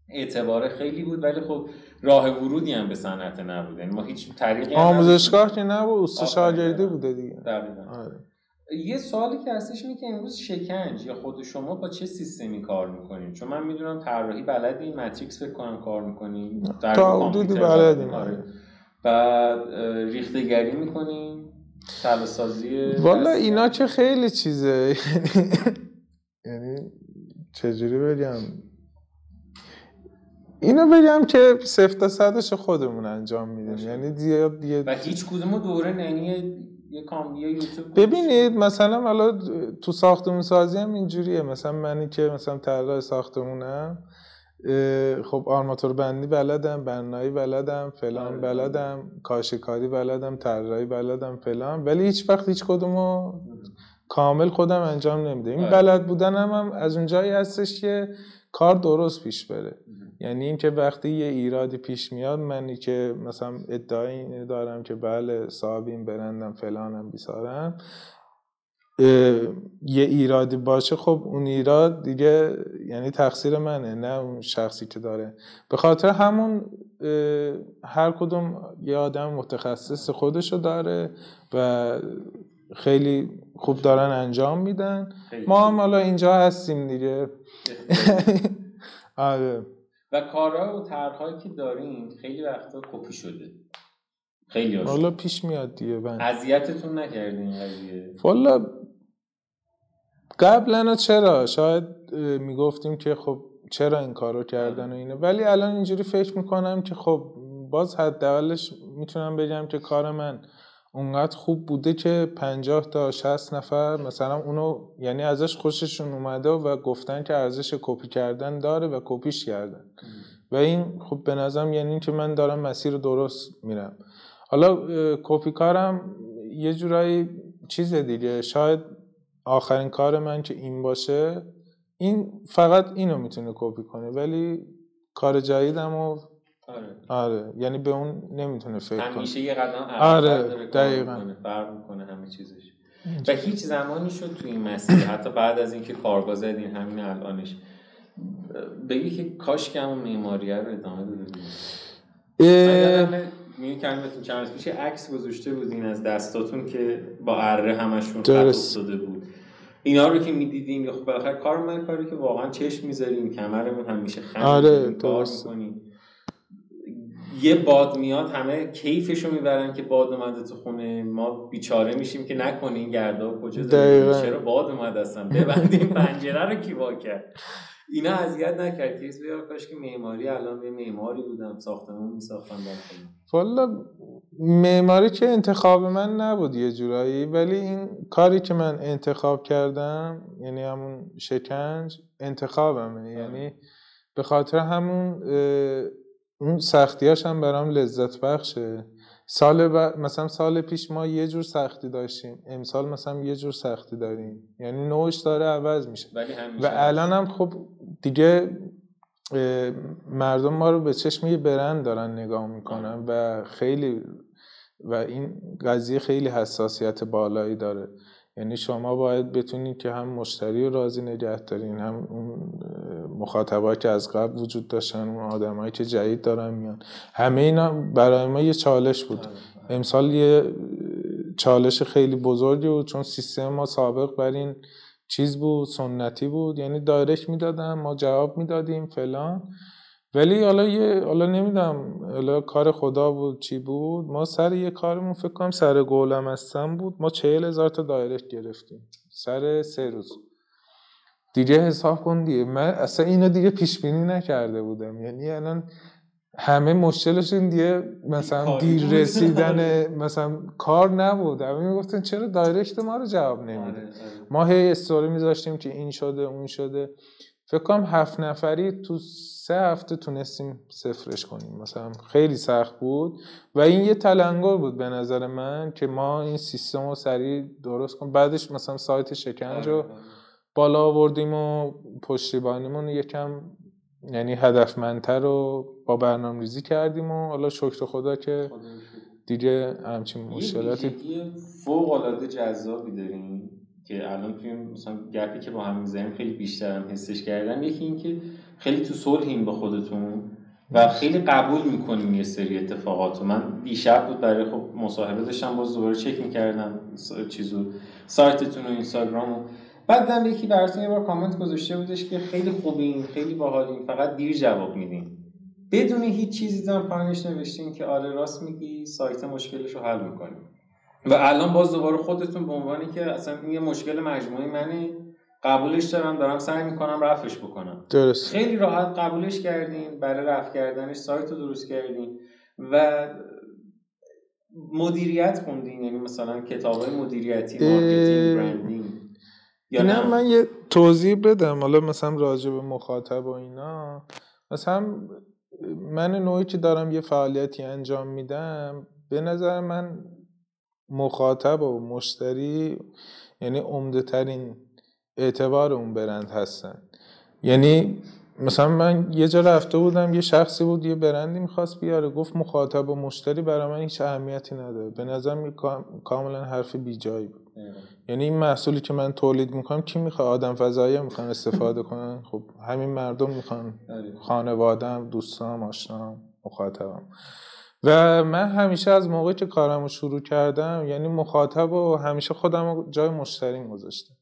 اعتبار خیلی بود ولی خب راه ورودی هم به صنعت نبود. یعنی ما هیچ طریقی آموزشگاه که نبود اوست شاگردی بوده دیگه. آره. یه سوالی که هستش اینه که امروز شکنج یا خود شما با چه سیستمی کار می‌کنین؟ چون من می‌دونم طراحی بلدی ماتریکس فکر کنم کار می‌کنین در کامپیوتر بلدیم. آره. بعد ریختگری می‌کنین سازی والا اینا که خیلی چیزه. یعنی چجوری بگم؟ اینو بگم که سفت تا صدش خودمون انجام میدیم. یعنی دیگه و هیچ کدوم دوره ننی ببینید مثلا حالا تو ساختمون سازی هم اینجوریه. مثلا منی که مثلا طراح ساختمونم خب آرماتور بندی بلدم بنایی بلدم فلان آره. بلدم کاشکاری بلدم طراحی بلدم فلان. ولی هیچ وقت هیچ کدومو کامل خودم انجام نمیده این آره. بلد بودن هم, هم از اونجایی هستش که کار درست پیش بره. یعنی اینکه وقتی یه ایرادی پیش میاد منی که مثلا ادعای دارم که بله صاحب این برندم فلانم بیسارم یه ایرادی باشه خب اون ایراد دیگه یعنی تقصیر منه نه اون شخصی که داره. به خاطر همون هر کدوم یه آدم متخصص خودشو داره و خیلی خوب دارن انجام میدن. ما هم حالا اینجا هستیم دیگه. آره. و کارها و طرحهایی که دارین خیلی وقتا کپی شده. خیلی حالا پیش میاد دیگه بند اذیتتون نکردین قضیه. والا قبلا چرا؟ شاید می‌گفتیم که خب چرا این کارو کردن و اینه. ولی الان اینجوری فکر می‌کنم که خب باز حداقلش می‌تونم بگم که کار من اونقدر خوب بوده که 50 تا 60 نفر مثلا اونو یعنی ازش خوششون اومده و گفتن که ارزش کپی کردن داره و کپیش کردن. و این خب به نظرم یعنی که من دارم مسیر درست میرم. حالا کپی کارم یه جورایی چیز دیگه. شاید آخرین کار من که این باشه این فقط اینو می‌تونه کپی کنه. ولی کار جدیدم و آره. آره. یعنی به اون نمی‌تونه فکر کنه. همیشه یه قدم آره دقیقاً. فرق می‌کنه همه چیزش. و هیچ زمانی شد تو این مسیر حتی بعد از اینکه کارگاه زدین همین الانش. بگی که کاش که همون معماریه رو ادامه داده می کلمتون چند پیش عکس گذاشته بودین از دستاتون که با اره همشون خط افتاده بود. اینا رو که می‌دیدیم خب بالاخره کار من کاری که واقعا چشم می‌ذاریم کمرمون همیشه خم آره کار می‌کنیم یه باد میاد همه کیفشو می‌برن که باد اومده تو خونه. ما بیچاره میشیم که نکنه این گردا کجا چرا باد اومد اصلا؟ ببندیم پنجره رو کی وا کرد؟ اینا اذیت نکرد. کیس بیا کاش که معماری الان به معماری بودم. ساختمون میساختم والا معماری که انتخاب من نبود یه جورایی ولی این کاری که من انتخاب کردم یعنی همون شکنج انتخابمه. یعنی به خاطر همون اون سختیاش هم برام لذت بخشه. سال ب... مثلا سال پیش ما یه جور سختی داشتیم. امسال مثلا یه جور سختی داریم. یعنی نوش داره عوض میشه. و الان هم خب دیگه مردم ما رو به چشم یه برند دارن نگاه می‌کنن و خیلی و این قضیه خیلی حساسیت بالایی داره. یعنی شما باید بتونید که هم مشتری رو راضی نگه دارین هم اون مخاطبایی که از قبل وجود داشتن اون آدمایی که جدید دارن میان. همه اینا برای ما یه چالش بود. امسال یه چالش خیلی بزرگی بود چون سیستم ما سابق بر این چیز بود سنتی بود. یعنی دایرکت می‌دادن ما جواب می‌دادیم فلان. ولی حالا یه حالا نمی‌دونم حالا کار خدا بود چی بود؟ ما سر یه کارمون فکر کنم سر گولم هستم بود. ما چهل هزار تا دایرکت گرفتیم. سر سه روز. دیگه حساب کن دیگه. من اصلا اینو دیگه پیش بینی نکرده بودم. یعنی الان همه مشکلشون دیگه مثلا دیر رسیدن مثلا کار نبود. همه می‌گفتن چرا دایرکت ما رو جواب نمیده آره، آره. ما هی استوری میذاشتیم که این شده اون شده. فکر کنم هفت نفری تو سه هفته تونستیم صفرش کنیم. مثلا خیلی سخت بود. و این یه تلنگر بود به نظر من که ما این سیستم رو سریع درست کنیم. بعدش مثلا سایت شکنج رو آره، آره. بالا آوردیم و پشتیبانیمون یکم یعنی هدفمندتر رو با برنامه ریزی کردیم و حالا شکر خدا که دیگه همچین مشکلاتی فوق العاده جذابی داریم. که الان توی مثلا گپی که با هم می‌زنیم خیلی بیشتر هم حسش کردم یکی این که خیلی تو صلحیم به خودتون و خیلی قبول می‌کنیم یه سری اتفاقات من دیشب بود برای خب مصاحبه داشتم باز دوباره چک می‌کردم چیزو سایتتون و اینستاگرام بعد هم یکی براتون یه بار کامنت گذاشته بودش که خیلی خوبین خیلی باحالین فقط دیر جواب میدین. بدون هیچ چیزی دارم پایینش نوشتین که آره راست میگی سایت مشکلش رو حل می‌کنیم. و الان باز دوباره خودتون به عنوانی که اصلا این یه مشکل مجموعی منه قبولش دارم دارم سعی می‌کنم رفعش بکنم. درست. خیلی راحت قبولش کردین برای رفع کردنش سایت رو درست کردین و مدیریت خوندین یعنی مثلا کتاب های مدیریتی marketing branding. یا نه؟ من یه توضیح بدم. حالا مثلا راجع به مخاطب و اینا. مثلا من نوعی که دارم یه فعالیتی انجام میدم به نظر من مخاطب و مشتری یعنی عمده ترین اعتبار اون برند هستن. یعنی مثلا من یه جا رفته بودم یه شخصی بود یه برندی می‌خواست بیاره گفت مخاطب و مشتری برای من هیچ اهمیتی نداره. به نظر می کاملا حرف بیجایی بود. یعنی این محصولی که من تولید می‌کنم کی می‌خواد؟ آدم فضایی می‌خوان استفاده کنن. خب همین مردم می‌خوان. خانوادم دوستام آشنام مخاطبم و من همیشه از موقعی که کارم رو شروع کردم یعنی مخاطب و همیشه خودم جای مشتری گذاشتم.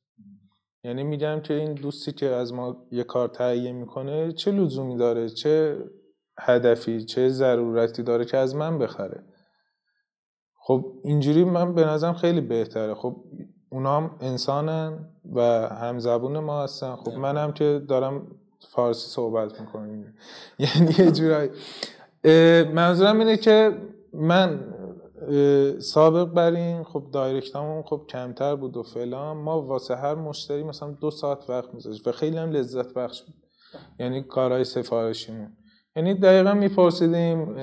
یعنی میگم که این دوستی که از ما یه کار تهیه می‌کنه چه لزومی داره؟ چه هدفی چه ضرورتی داره که از من بخره؟ خب اینجوری من به نظرم خیلی بهتره. خب اونا هم انسانن و همزبون ما هستن. خب منم که دارم فارسی صحبت می‌کنم. یعنی یه جورایی منظورم اینه که من سابق بر این خب دایرکتامون خب کمتر بود و فلان. ما واسه هر مشتری مثلا دو ساعت وقت میذاشت و خیلی هم لذت بخش بود. یعنی کارهای سفارشیمون. یعنی دقیقا میپرسیدیم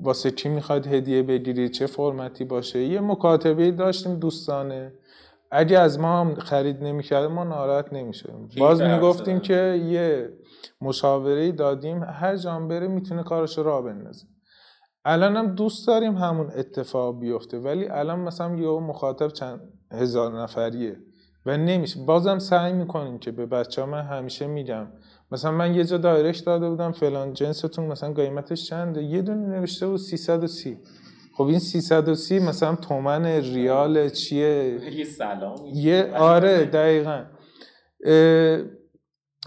واسه چی می‌خواد هدیه بگیرید؟ چه فرمتی باشه؟ یه مکاتبه داشتیم دوستانه. اگه از ما هم خرید نمی‌کرد ما ناراحت نمی‌شدیم. باز می‌گفتیم که یه مشاوره دادیم هر جام بره می‌تونه کارش را بندازه. الان هم دوست داریم همون اتفاق بیفته ولی الان مثلا یه مخاطب چند هزار نفریه و نمیشه. بازم سعی می‌کنیم که به بچه ها من همیشه میگم مثلا من یه جا دایرش داده بودم فلان جنستون مثلا قیمتش چنده؟ یه دونه نوشته بود 330 خب این 330 مثلا تومن ریال چیه؟ یه سلام یه آره دقیقا.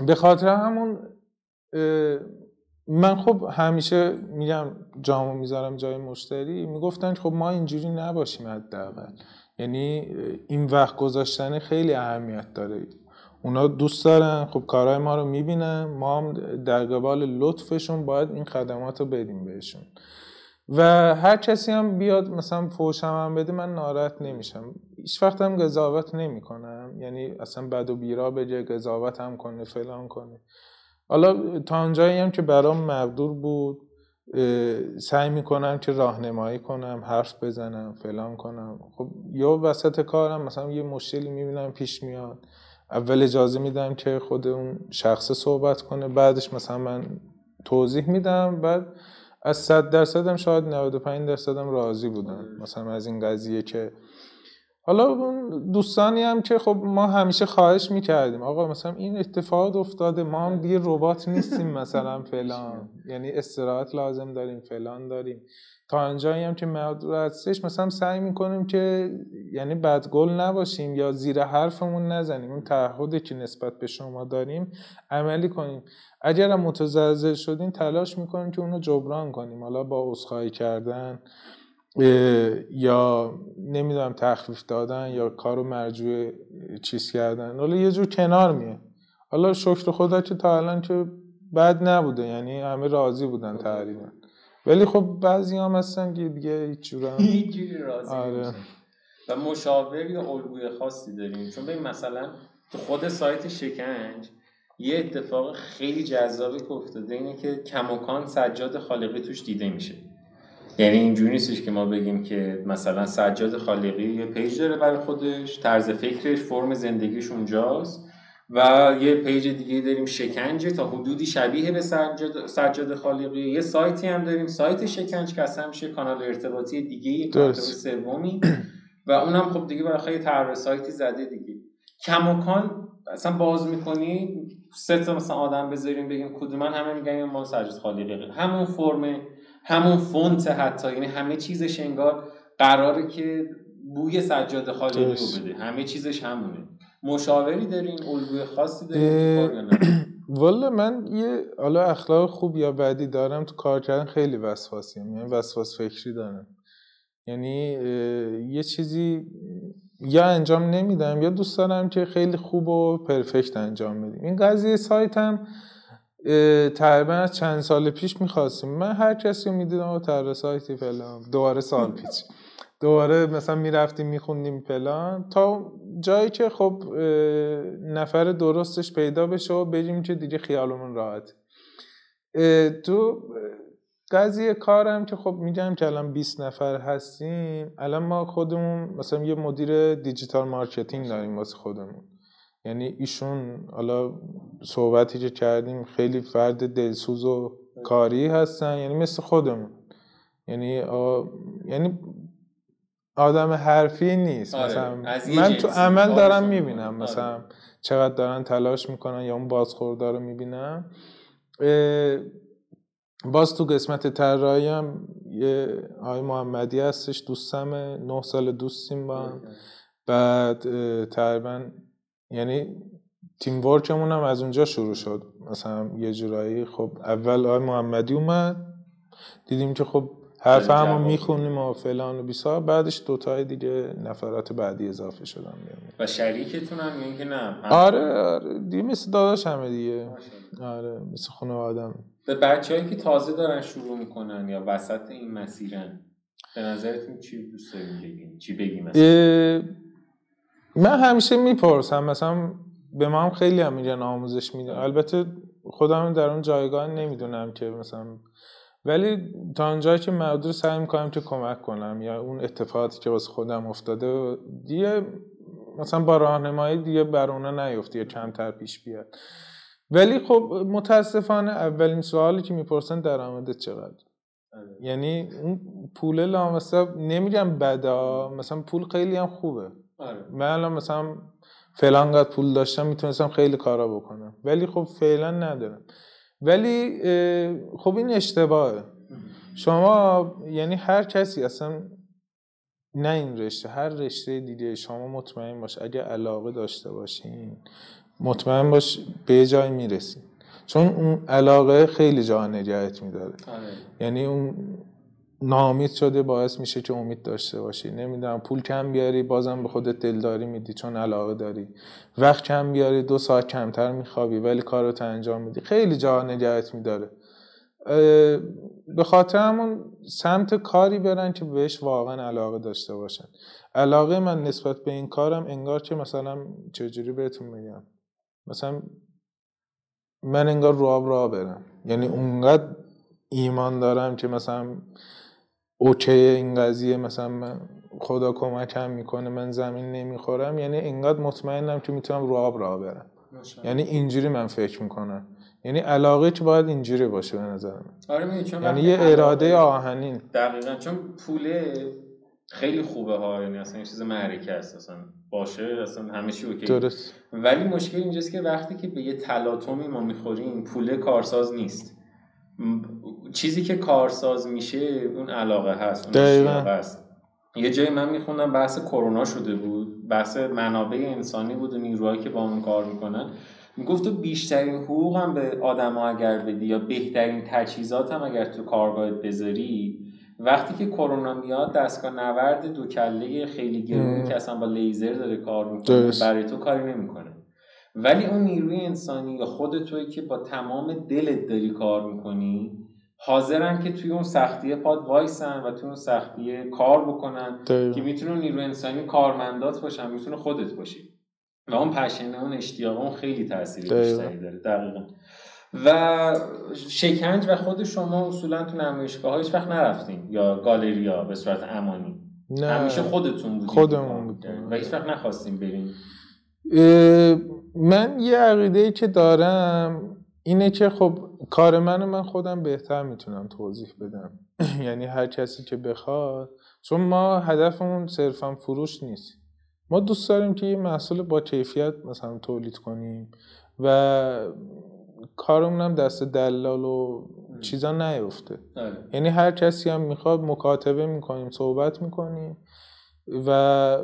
به خاطر همون من خب همیشه میگم جامو می‌ذارم جای مشتری. می‌گفتن خب ما اینجوری نباشیم حداقل. یعنی این وقت گذاشتن خیلی اهمیت داره. اونا دوست دارن خب کارهای ما رو می‌بینن. ما هم در قبال لطفشون باید این خدمات رو بدیم بهشون. و هر کسی هم بیاد مثلا فوشم هم بده من ناراحت نمیشم. هیچ وقت هم قضاوت نمی‌کنم. یعنی اصلا بد و بیرا بگه قضاوت هم کنه فلان کنه. حالا تا اونجایی هم که برام مقدور بود سعی می‌کنم که راهنمایی کنم حرف بزنم فلان کنم. خب یا وسط کارم مثلا یه مشکلی می‌بینم پیش میاد. اول اجازه میدم که خود اون شخص صحبت کنه بعدش مثلا من توضیح میدم بعد از 100 درصدم شاید 95 درصدم راضی بودم. مثلا از این قضیه که حالا اون دوستانی هم که خب ما همیشه خواهش می‌کردیم آقا مثلا این اتفاق افتاده ما هم دیگه ربات نیستیم مثلا فلان یعنی استراحت لازم داریم فلان داریم. تا انجایی هم که هستش مثلا سعی می‌کنیم که یعنی بدگل نباشیم یا زیر حرفمون نزنیم اون تعهدی که نسبت به شما داریم عملی کنیم. اگر هم متزلزل شدیم تلاش می‌کنیم که اونو جبران کنیم. حالا با عذرخواهی کردن یا نمی‌دونم تخفیف دادن یا کارو مرجوع چیز کردن. حالا یه جور کنار میه حالا شکر خدا که تا الان که بد نبوده یعنی همه راضی بودن تقریبا. ولی خب بعضی هم هستن که دیگه هیچ جور راضی آره. و مشاور یا الگوی خاصی داریم. چون ببین مثلا تو خود سایت شکنج یه اتفاق خیلی جذابی که افتاده اینه که کماکان سجاد خالقی توش دیده میشه. یعنی اینجوری نیستش که ما بگیم که مثلا سجاد خالقی یه پیج داره برای خودش طرز فکرش فرم زندگیش اونجاست و یه پیج دیگه داریم شکنجه تا حدودی شبیه به سجاد, سجاد خالقی. یه سایتی هم داریم سایت شکنج که اصلا میشه کانال ارتباطی دیگه کانال سومی. و اونم خب دیگه برای خیلی طرح سایتی زده دیگه. کماکان اصلا باز می‌کنی سه تا مثلا آدم بذاریم بگیم کدوم همه میگن ما سجاد خالقی. همون فرم همون فونت حتی یعنی همه چیزش انگار قراره که بوی سجاد خالقی رو بده. همه چیزش همونه. مشاوری دارین؟ الگوی خاصی دارین؟ والا من یه حالا اخلاق خوب یا بدی دارم تو کار کردن خیلی وسواسیم. یعنی وسواس فکری دارم. یعنی یه چیزی یا انجام نمیدم یا دوست دارم که خیلی خوب و پرفکت انجام بدیم. این قضیه سایتم تقریبا از چند سال پیش می‌خواستیم. من هر کسی رو می‌دیدم و تر سایتی فلان دوباره سال پیش دوباره مثلا می‌رفتیم میخوندیم فلان. تا جایی که خب نفر درستش پیدا بشه و بریم که دیگه خیالمون راحت تو قضیه کارم که خب میگم که الان 20 نفر هستیم. الان ما خودمون مثلا یه مدیر digital marketing داریم واسه خودمون. یعنی ایشون حالا صحبتی که کردیم خیلی فرد دلسوز و کاری هستن یعنی مثل خودمون. یعنی یعنی آدم حرفی نیست. آره. مثلا من تو عمل دارم می‌بینم. آره. مثلا چقدر دارن تلاش می‌کنن یا اون بازخوردار رو می‌بینم. باز تو قسمت طراحی هم یه آقای محمدی هستش دوستم نه سال دوستیم با هم. بعد تقریبا یعنی تیم ورکمون هم از اونجا شروع شد. مثلا یه جورایی خب اول آقای محمدی اومد دیدیم که خب حرف همو می‌خونیم و فلان و بیسا بعدش دوتای دیگه نفرات بعدی اضافه شدن و شریکتون هم یعنی که نه آره آره. دیگه مثل داداش همه دیگه. آره مثل خونه آدم. به بچههایی که تازه دارن شروع می‌کنن یا وسط این مسیرن به نظرتون چی دوست داریم بگیم چی بگیم من همیشه می‌پرسم مثلا به ما هم خیلی هم میگن آموزش میدن البته خودم در اون جایگاه نمی‌دونم که مثلا ولی تا اونجایی که مقدور سعی می‌کنم که کمک کنم یا اون اتفاقاتی که واسه خودم افتاده دیگه مثلا با راهنمایی دیگه بر اونا نیفته یا کمتر پیش بیاد. ولی خب متاسفانه اولین سوالی که می‌پرسن درآمدت چقدر؟ آره. یعنی اون پول لامصب نمیگم بدا مثلا پول خیلی هم خوبه. آره. من الان مثلا فلان قد پول داشتم می‌تونستم خیلی کارا بکنم. ولی خب فعلا ندارم. ولی خب این اشتباهه. شما یعنی هر کسی اصلا نه این رشته هر رشته دیگه شما مطمئن باش. اگه علاقه داشته باشین مطمئن باش به جای می‌رسین. چون اون علاقه خیلی جا نگهت میداره. آره. یعنی اون نامید شده باعث میشه که امید داشته باشی. نمی‌دونم پول کم بیاری بازم به خودت دلداری میدی چون علاقه داری. وقت کم بیاری دو ساعت کمتر میخوابی ولی کارت انجام میدی. خیلی جا نگهت میداره. به خاطر همون سمت کاری برن که بهش واقعا علاقه داشته باشن. علاقه من نسبت به این کارم انگار که مثلا چجوری بهتون میگم؟ مثلا من انگار رو آب راه برم. یعنی اونقدر ایمان دارم که مثلا اوکی این قضیه مثلا من خدا کمکم می‌کنه من زمین نمی‌خورم. یعنی اینقدر مطمئنم که می‌تونم رو آب راه برم. یعنی اینجوری من فکر می‌کنم. یعنی علاقه که باید اینجوری باشه به نظر من. آره یعنی یه اراده آهنین. دقیقا چون پوله خیلی خوبه ها. یعنی اصلا یه چیز معرکه است. اصلا باشه اصلا همه چی اوکی. درست. ولی مشکل اینجاست که وقتی که به یه تلاطمی ما می‌خوریم پوله کارساز نیست. چیزی که کارساز میشه اون علاقه هست اون هست. یه جایی من میخوندم بحث کرونا شده بود بحث منابع انسانی بود و نیروهایی که با اون کار می‌کنن. می‌گفت تو بیشترین حقوق هم به آدما اگر بدی یا بهترین تجهیزات هم اگر تو کارگاهت بذاری وقتی که کرونا میاد دستگاه نورد دو کله خیلی گرونی که اصلا با لیزر داره کار می‌کنه برای تو کاری نمی‌کنه. ولی اون نیروی انسانی یا خود توی که با تمام دلت داری کار می‌کنی حاضرن که توی اون سختی پاد وایسن و توی اون سختی کار بکنن که می‌تونه نیروی انسانی کارمندات باشن می‌تونه خودت باشی. و اون پشنه اون اشتیاق اون خیلی تاثیر بیشتری داره دقیقا. و شکنج و خود شما اصولا تو نمایشگاه هیچ وقت نرفتین یا گالریا به صورت امانی؟ نه. همیشه خودتون بودین. خودمون بودیم. و هیچ وقت نخواستیم بریم من یه عقیده که دارم اینه که خب کار منو من خودم بهتر می‌تونم توضیح بدم. یعنی هر کسی که بخواد چون ما هدفمون صرفا فروش نیست. ما دوست داریم که یه محصول با کیفیت مثلا تولید کنیم و کارمون هم دست دلال و چیزا نیفته. آره. یعنی هر کسی هم می‌خواد مکاتبه می‌کنیم صحبت می‌کنیم و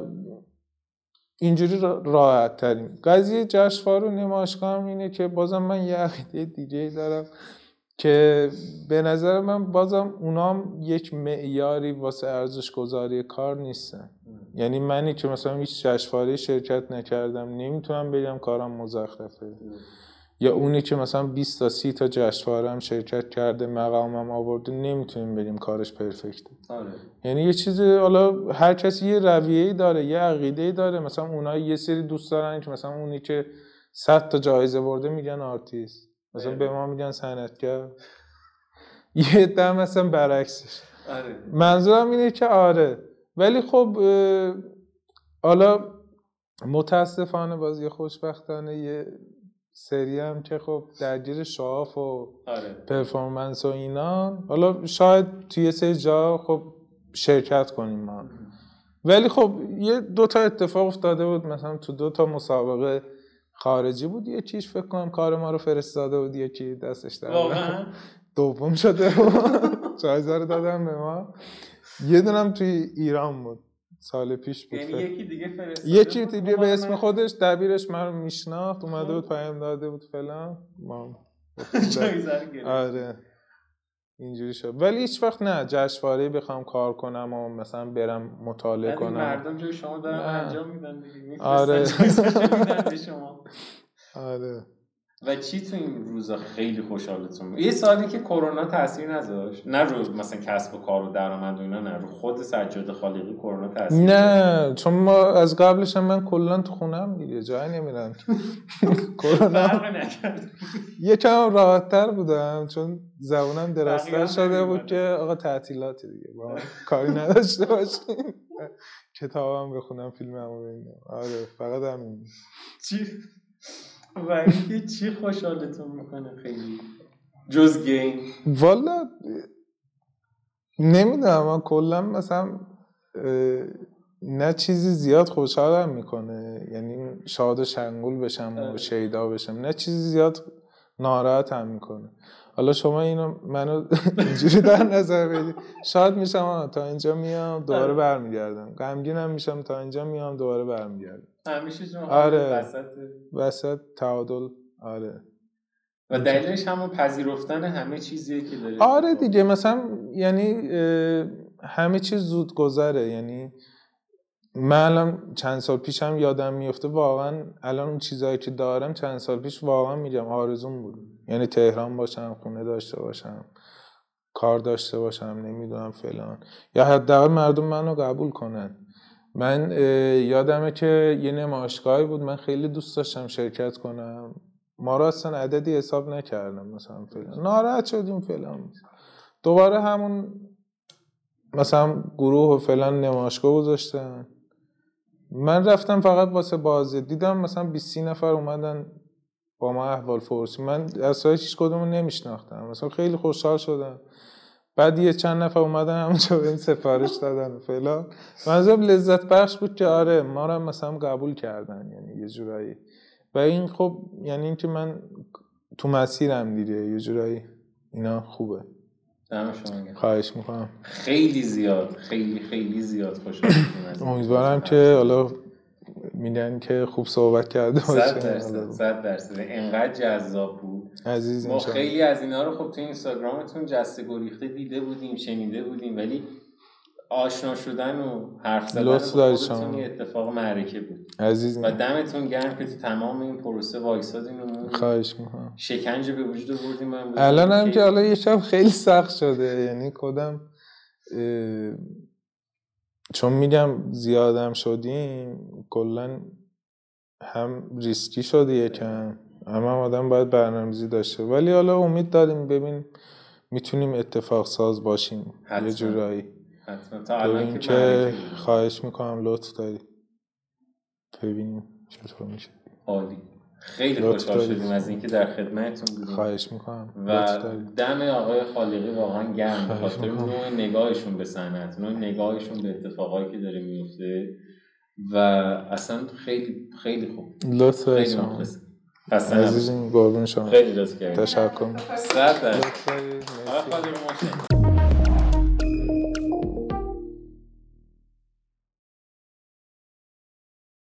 اینجوری راحت تریم قضیه جشنواره و نمایشگاه اینه که بازم من یه عقیده دیگه دارم که به نظر من بازم اونام یک معیاری واسه ارزش گذاری کار نیستن. یعنی منی که مثلا هیچ جشنواره شرکت نکردم نمی‌تونم بگم کارم مزخرفه. یا اونی که مثلا 20 تا 30 تا جشنواره هم شرکت کرده مقامم آورده نمی‌تونیم بگیم کارش پرفکته آره. یعنی یه چیزی حالا هر کسی یه رویه‌ای داره یه عقیده‌ای داره. مثلا اونها یه سری دوست دارن که مثلا اونی که 100 تا جایزه برده میگن آرتیست. مثلا به ما میگن صنعتگر. یه دم مثلا برعکسش. آره. منظورم اینه که آره. ولی خب حالا متاسفانه بازی خوشبختانه یه سری هم که خب درگیر شاف و آره. پرفورمنس و اینا. حالا شاید توی یه سری جا خب شرکت کنیم ما. ولی خب یه دو تا اتفاق افتاده بود. مثلا تو دو تا مسابقه خارجی بود. یکیش فکر کنم کار ما رو فرستاده بود. یکی دستش در دوم شده جایزه رو دادم به ما. یه دونم توی ایران بود. سال پیش بود یعنی. یکی دیگه فرستاده یکی دیگه به اسم خودش دبیرش من رو میشناخت اومده خب. بود پیام داده بود فلان ما گرفت. آره اینجوری شد ولی هیچ وقت نه جشنواره بخوام کار کنم و مثلا برم مطالعه کنم مردم جای شما دارن. انجام میدن دیگه آره. شما آره و چی تو این روزا خیلی خوشحالتون؟ یه سالی که کرونا تاثیر نذاشت. نه رو مثلا کسب و کار و درآمد و اینا نه رو خود سجاد خالقی کرونا تاثیر نه چون ما از قبلش هم من کلا تو خونم دیگه جایی نمیرم کرونا یکم راحت تر بودم چون زبونم هم شده. بود که آقا تعطیلاتی دیگه با کاری نداشته باشیم. کتابم بخونم فیلممو ببینم. آره فقط همین. چی؟ و اینکه چی خوشحالتون می‌کنه خیلی. جز گیم. والا نمی‌دونم من کلا مثلا نه چیزی زیاد خوشحالم می‌کنه. یعنی شاد و شنگول بشم و آره. شیدا بشم. نه چیزی زیاد ناراحتم می‌کنه. حالا شما اینو منو اینجوری در نظر بدید شاد میشم تا اینجا میام دوباره آره. برمیگردم. غمگینم میشم تا اینجا میام دوباره برمیگردم. همیشه آره. وسط وسط تعادل. آره. و دلیلش همون پذیرفتن همه چیزیه که داره آره دیگه مثلا یعنی همه چیز زود گذره. یعنی من الان چند سال پیشم یادم میفته واقعا الان اون چیزهایی که دارم چند سال پیش واقعا میگم آرزون بود. یعنی تهران باشم خونه داشته باشم کار داشته باشم نمی‌دونم فلان. یا حداقل مردم منو قبول کنن. من یادمه که یه نمایشگاهی بود. من خیلی دوست داشتم شرکت کنم. ما را اصلا عددی حساب نکردم مثلا فلان. ناراحت شدیم فلان. دوباره همون مثلا گروه و فلان نمایشگاه گذاشتن. من رفتم فقط واسه بازی. دیدم مثلا 20 نفر اومدن با ما احوال پرسی من اصلا هیچ کدوم نمیشناختم. مثلا خیلی خوشحال شدم. بعد یه چند نفر اومدن همونجا به این سفارش دادن و فلان منظورم لذت بخش بود که آره ما رو هم مثلا قبول کردن یعنی یه جورایی و این خب یعنی اینکه من تو مسیرم دیگه یه جورایی اینا خوبه. خواهش می‌کنم خیلی زیاد خیلی خیلی زیاد این امیدوارم. که حالا میگن که خوب صحبت کرده صد باشه. درصد حالا. صد درصد. انقدر جذاب بود. عزیز ما. خیلی از اینا رو خب تو اینستاگرامتون جسته گریخته دیده بودیم شنیده بودیم ولی آشنا شدن و حرف زدن. یه اتفاق معرکه بود. عزیز و دمتون گرم که تو تمام این پروسه وایسادین و خواهش می‌کنم. شکنجه به وجود آوردیم الان هم که حالا یه شب خیلی سخت شده. یعنی کدم چون میگم زیادم شدیم کلا هم ریسکی شده یکم. هم, هم آدم باید برنامه‌ریزی داشته. ولی حالا امید داریم ببین می‌تونیم اتفاق ساز باشیم. حتما. یه جورایی. حتما. تا الان که. خواهش می‌کنم لطف داری ببینیم چطور میشه. عالی. خیلی خوشحال. شدیم از اینکه در خدمتتون بودیم. خواهش می‌کنم. و دم آقای خالقی واقعا گرم. خاطر. نوع نگاهشون به صنعت نوع نگاهشون به اتفاقایی که داره میفته و اصلا خیلی خیلی خوب. لطف خیلی شما. عزیزین قربون شما. خیلی لطف کردید تشکر صد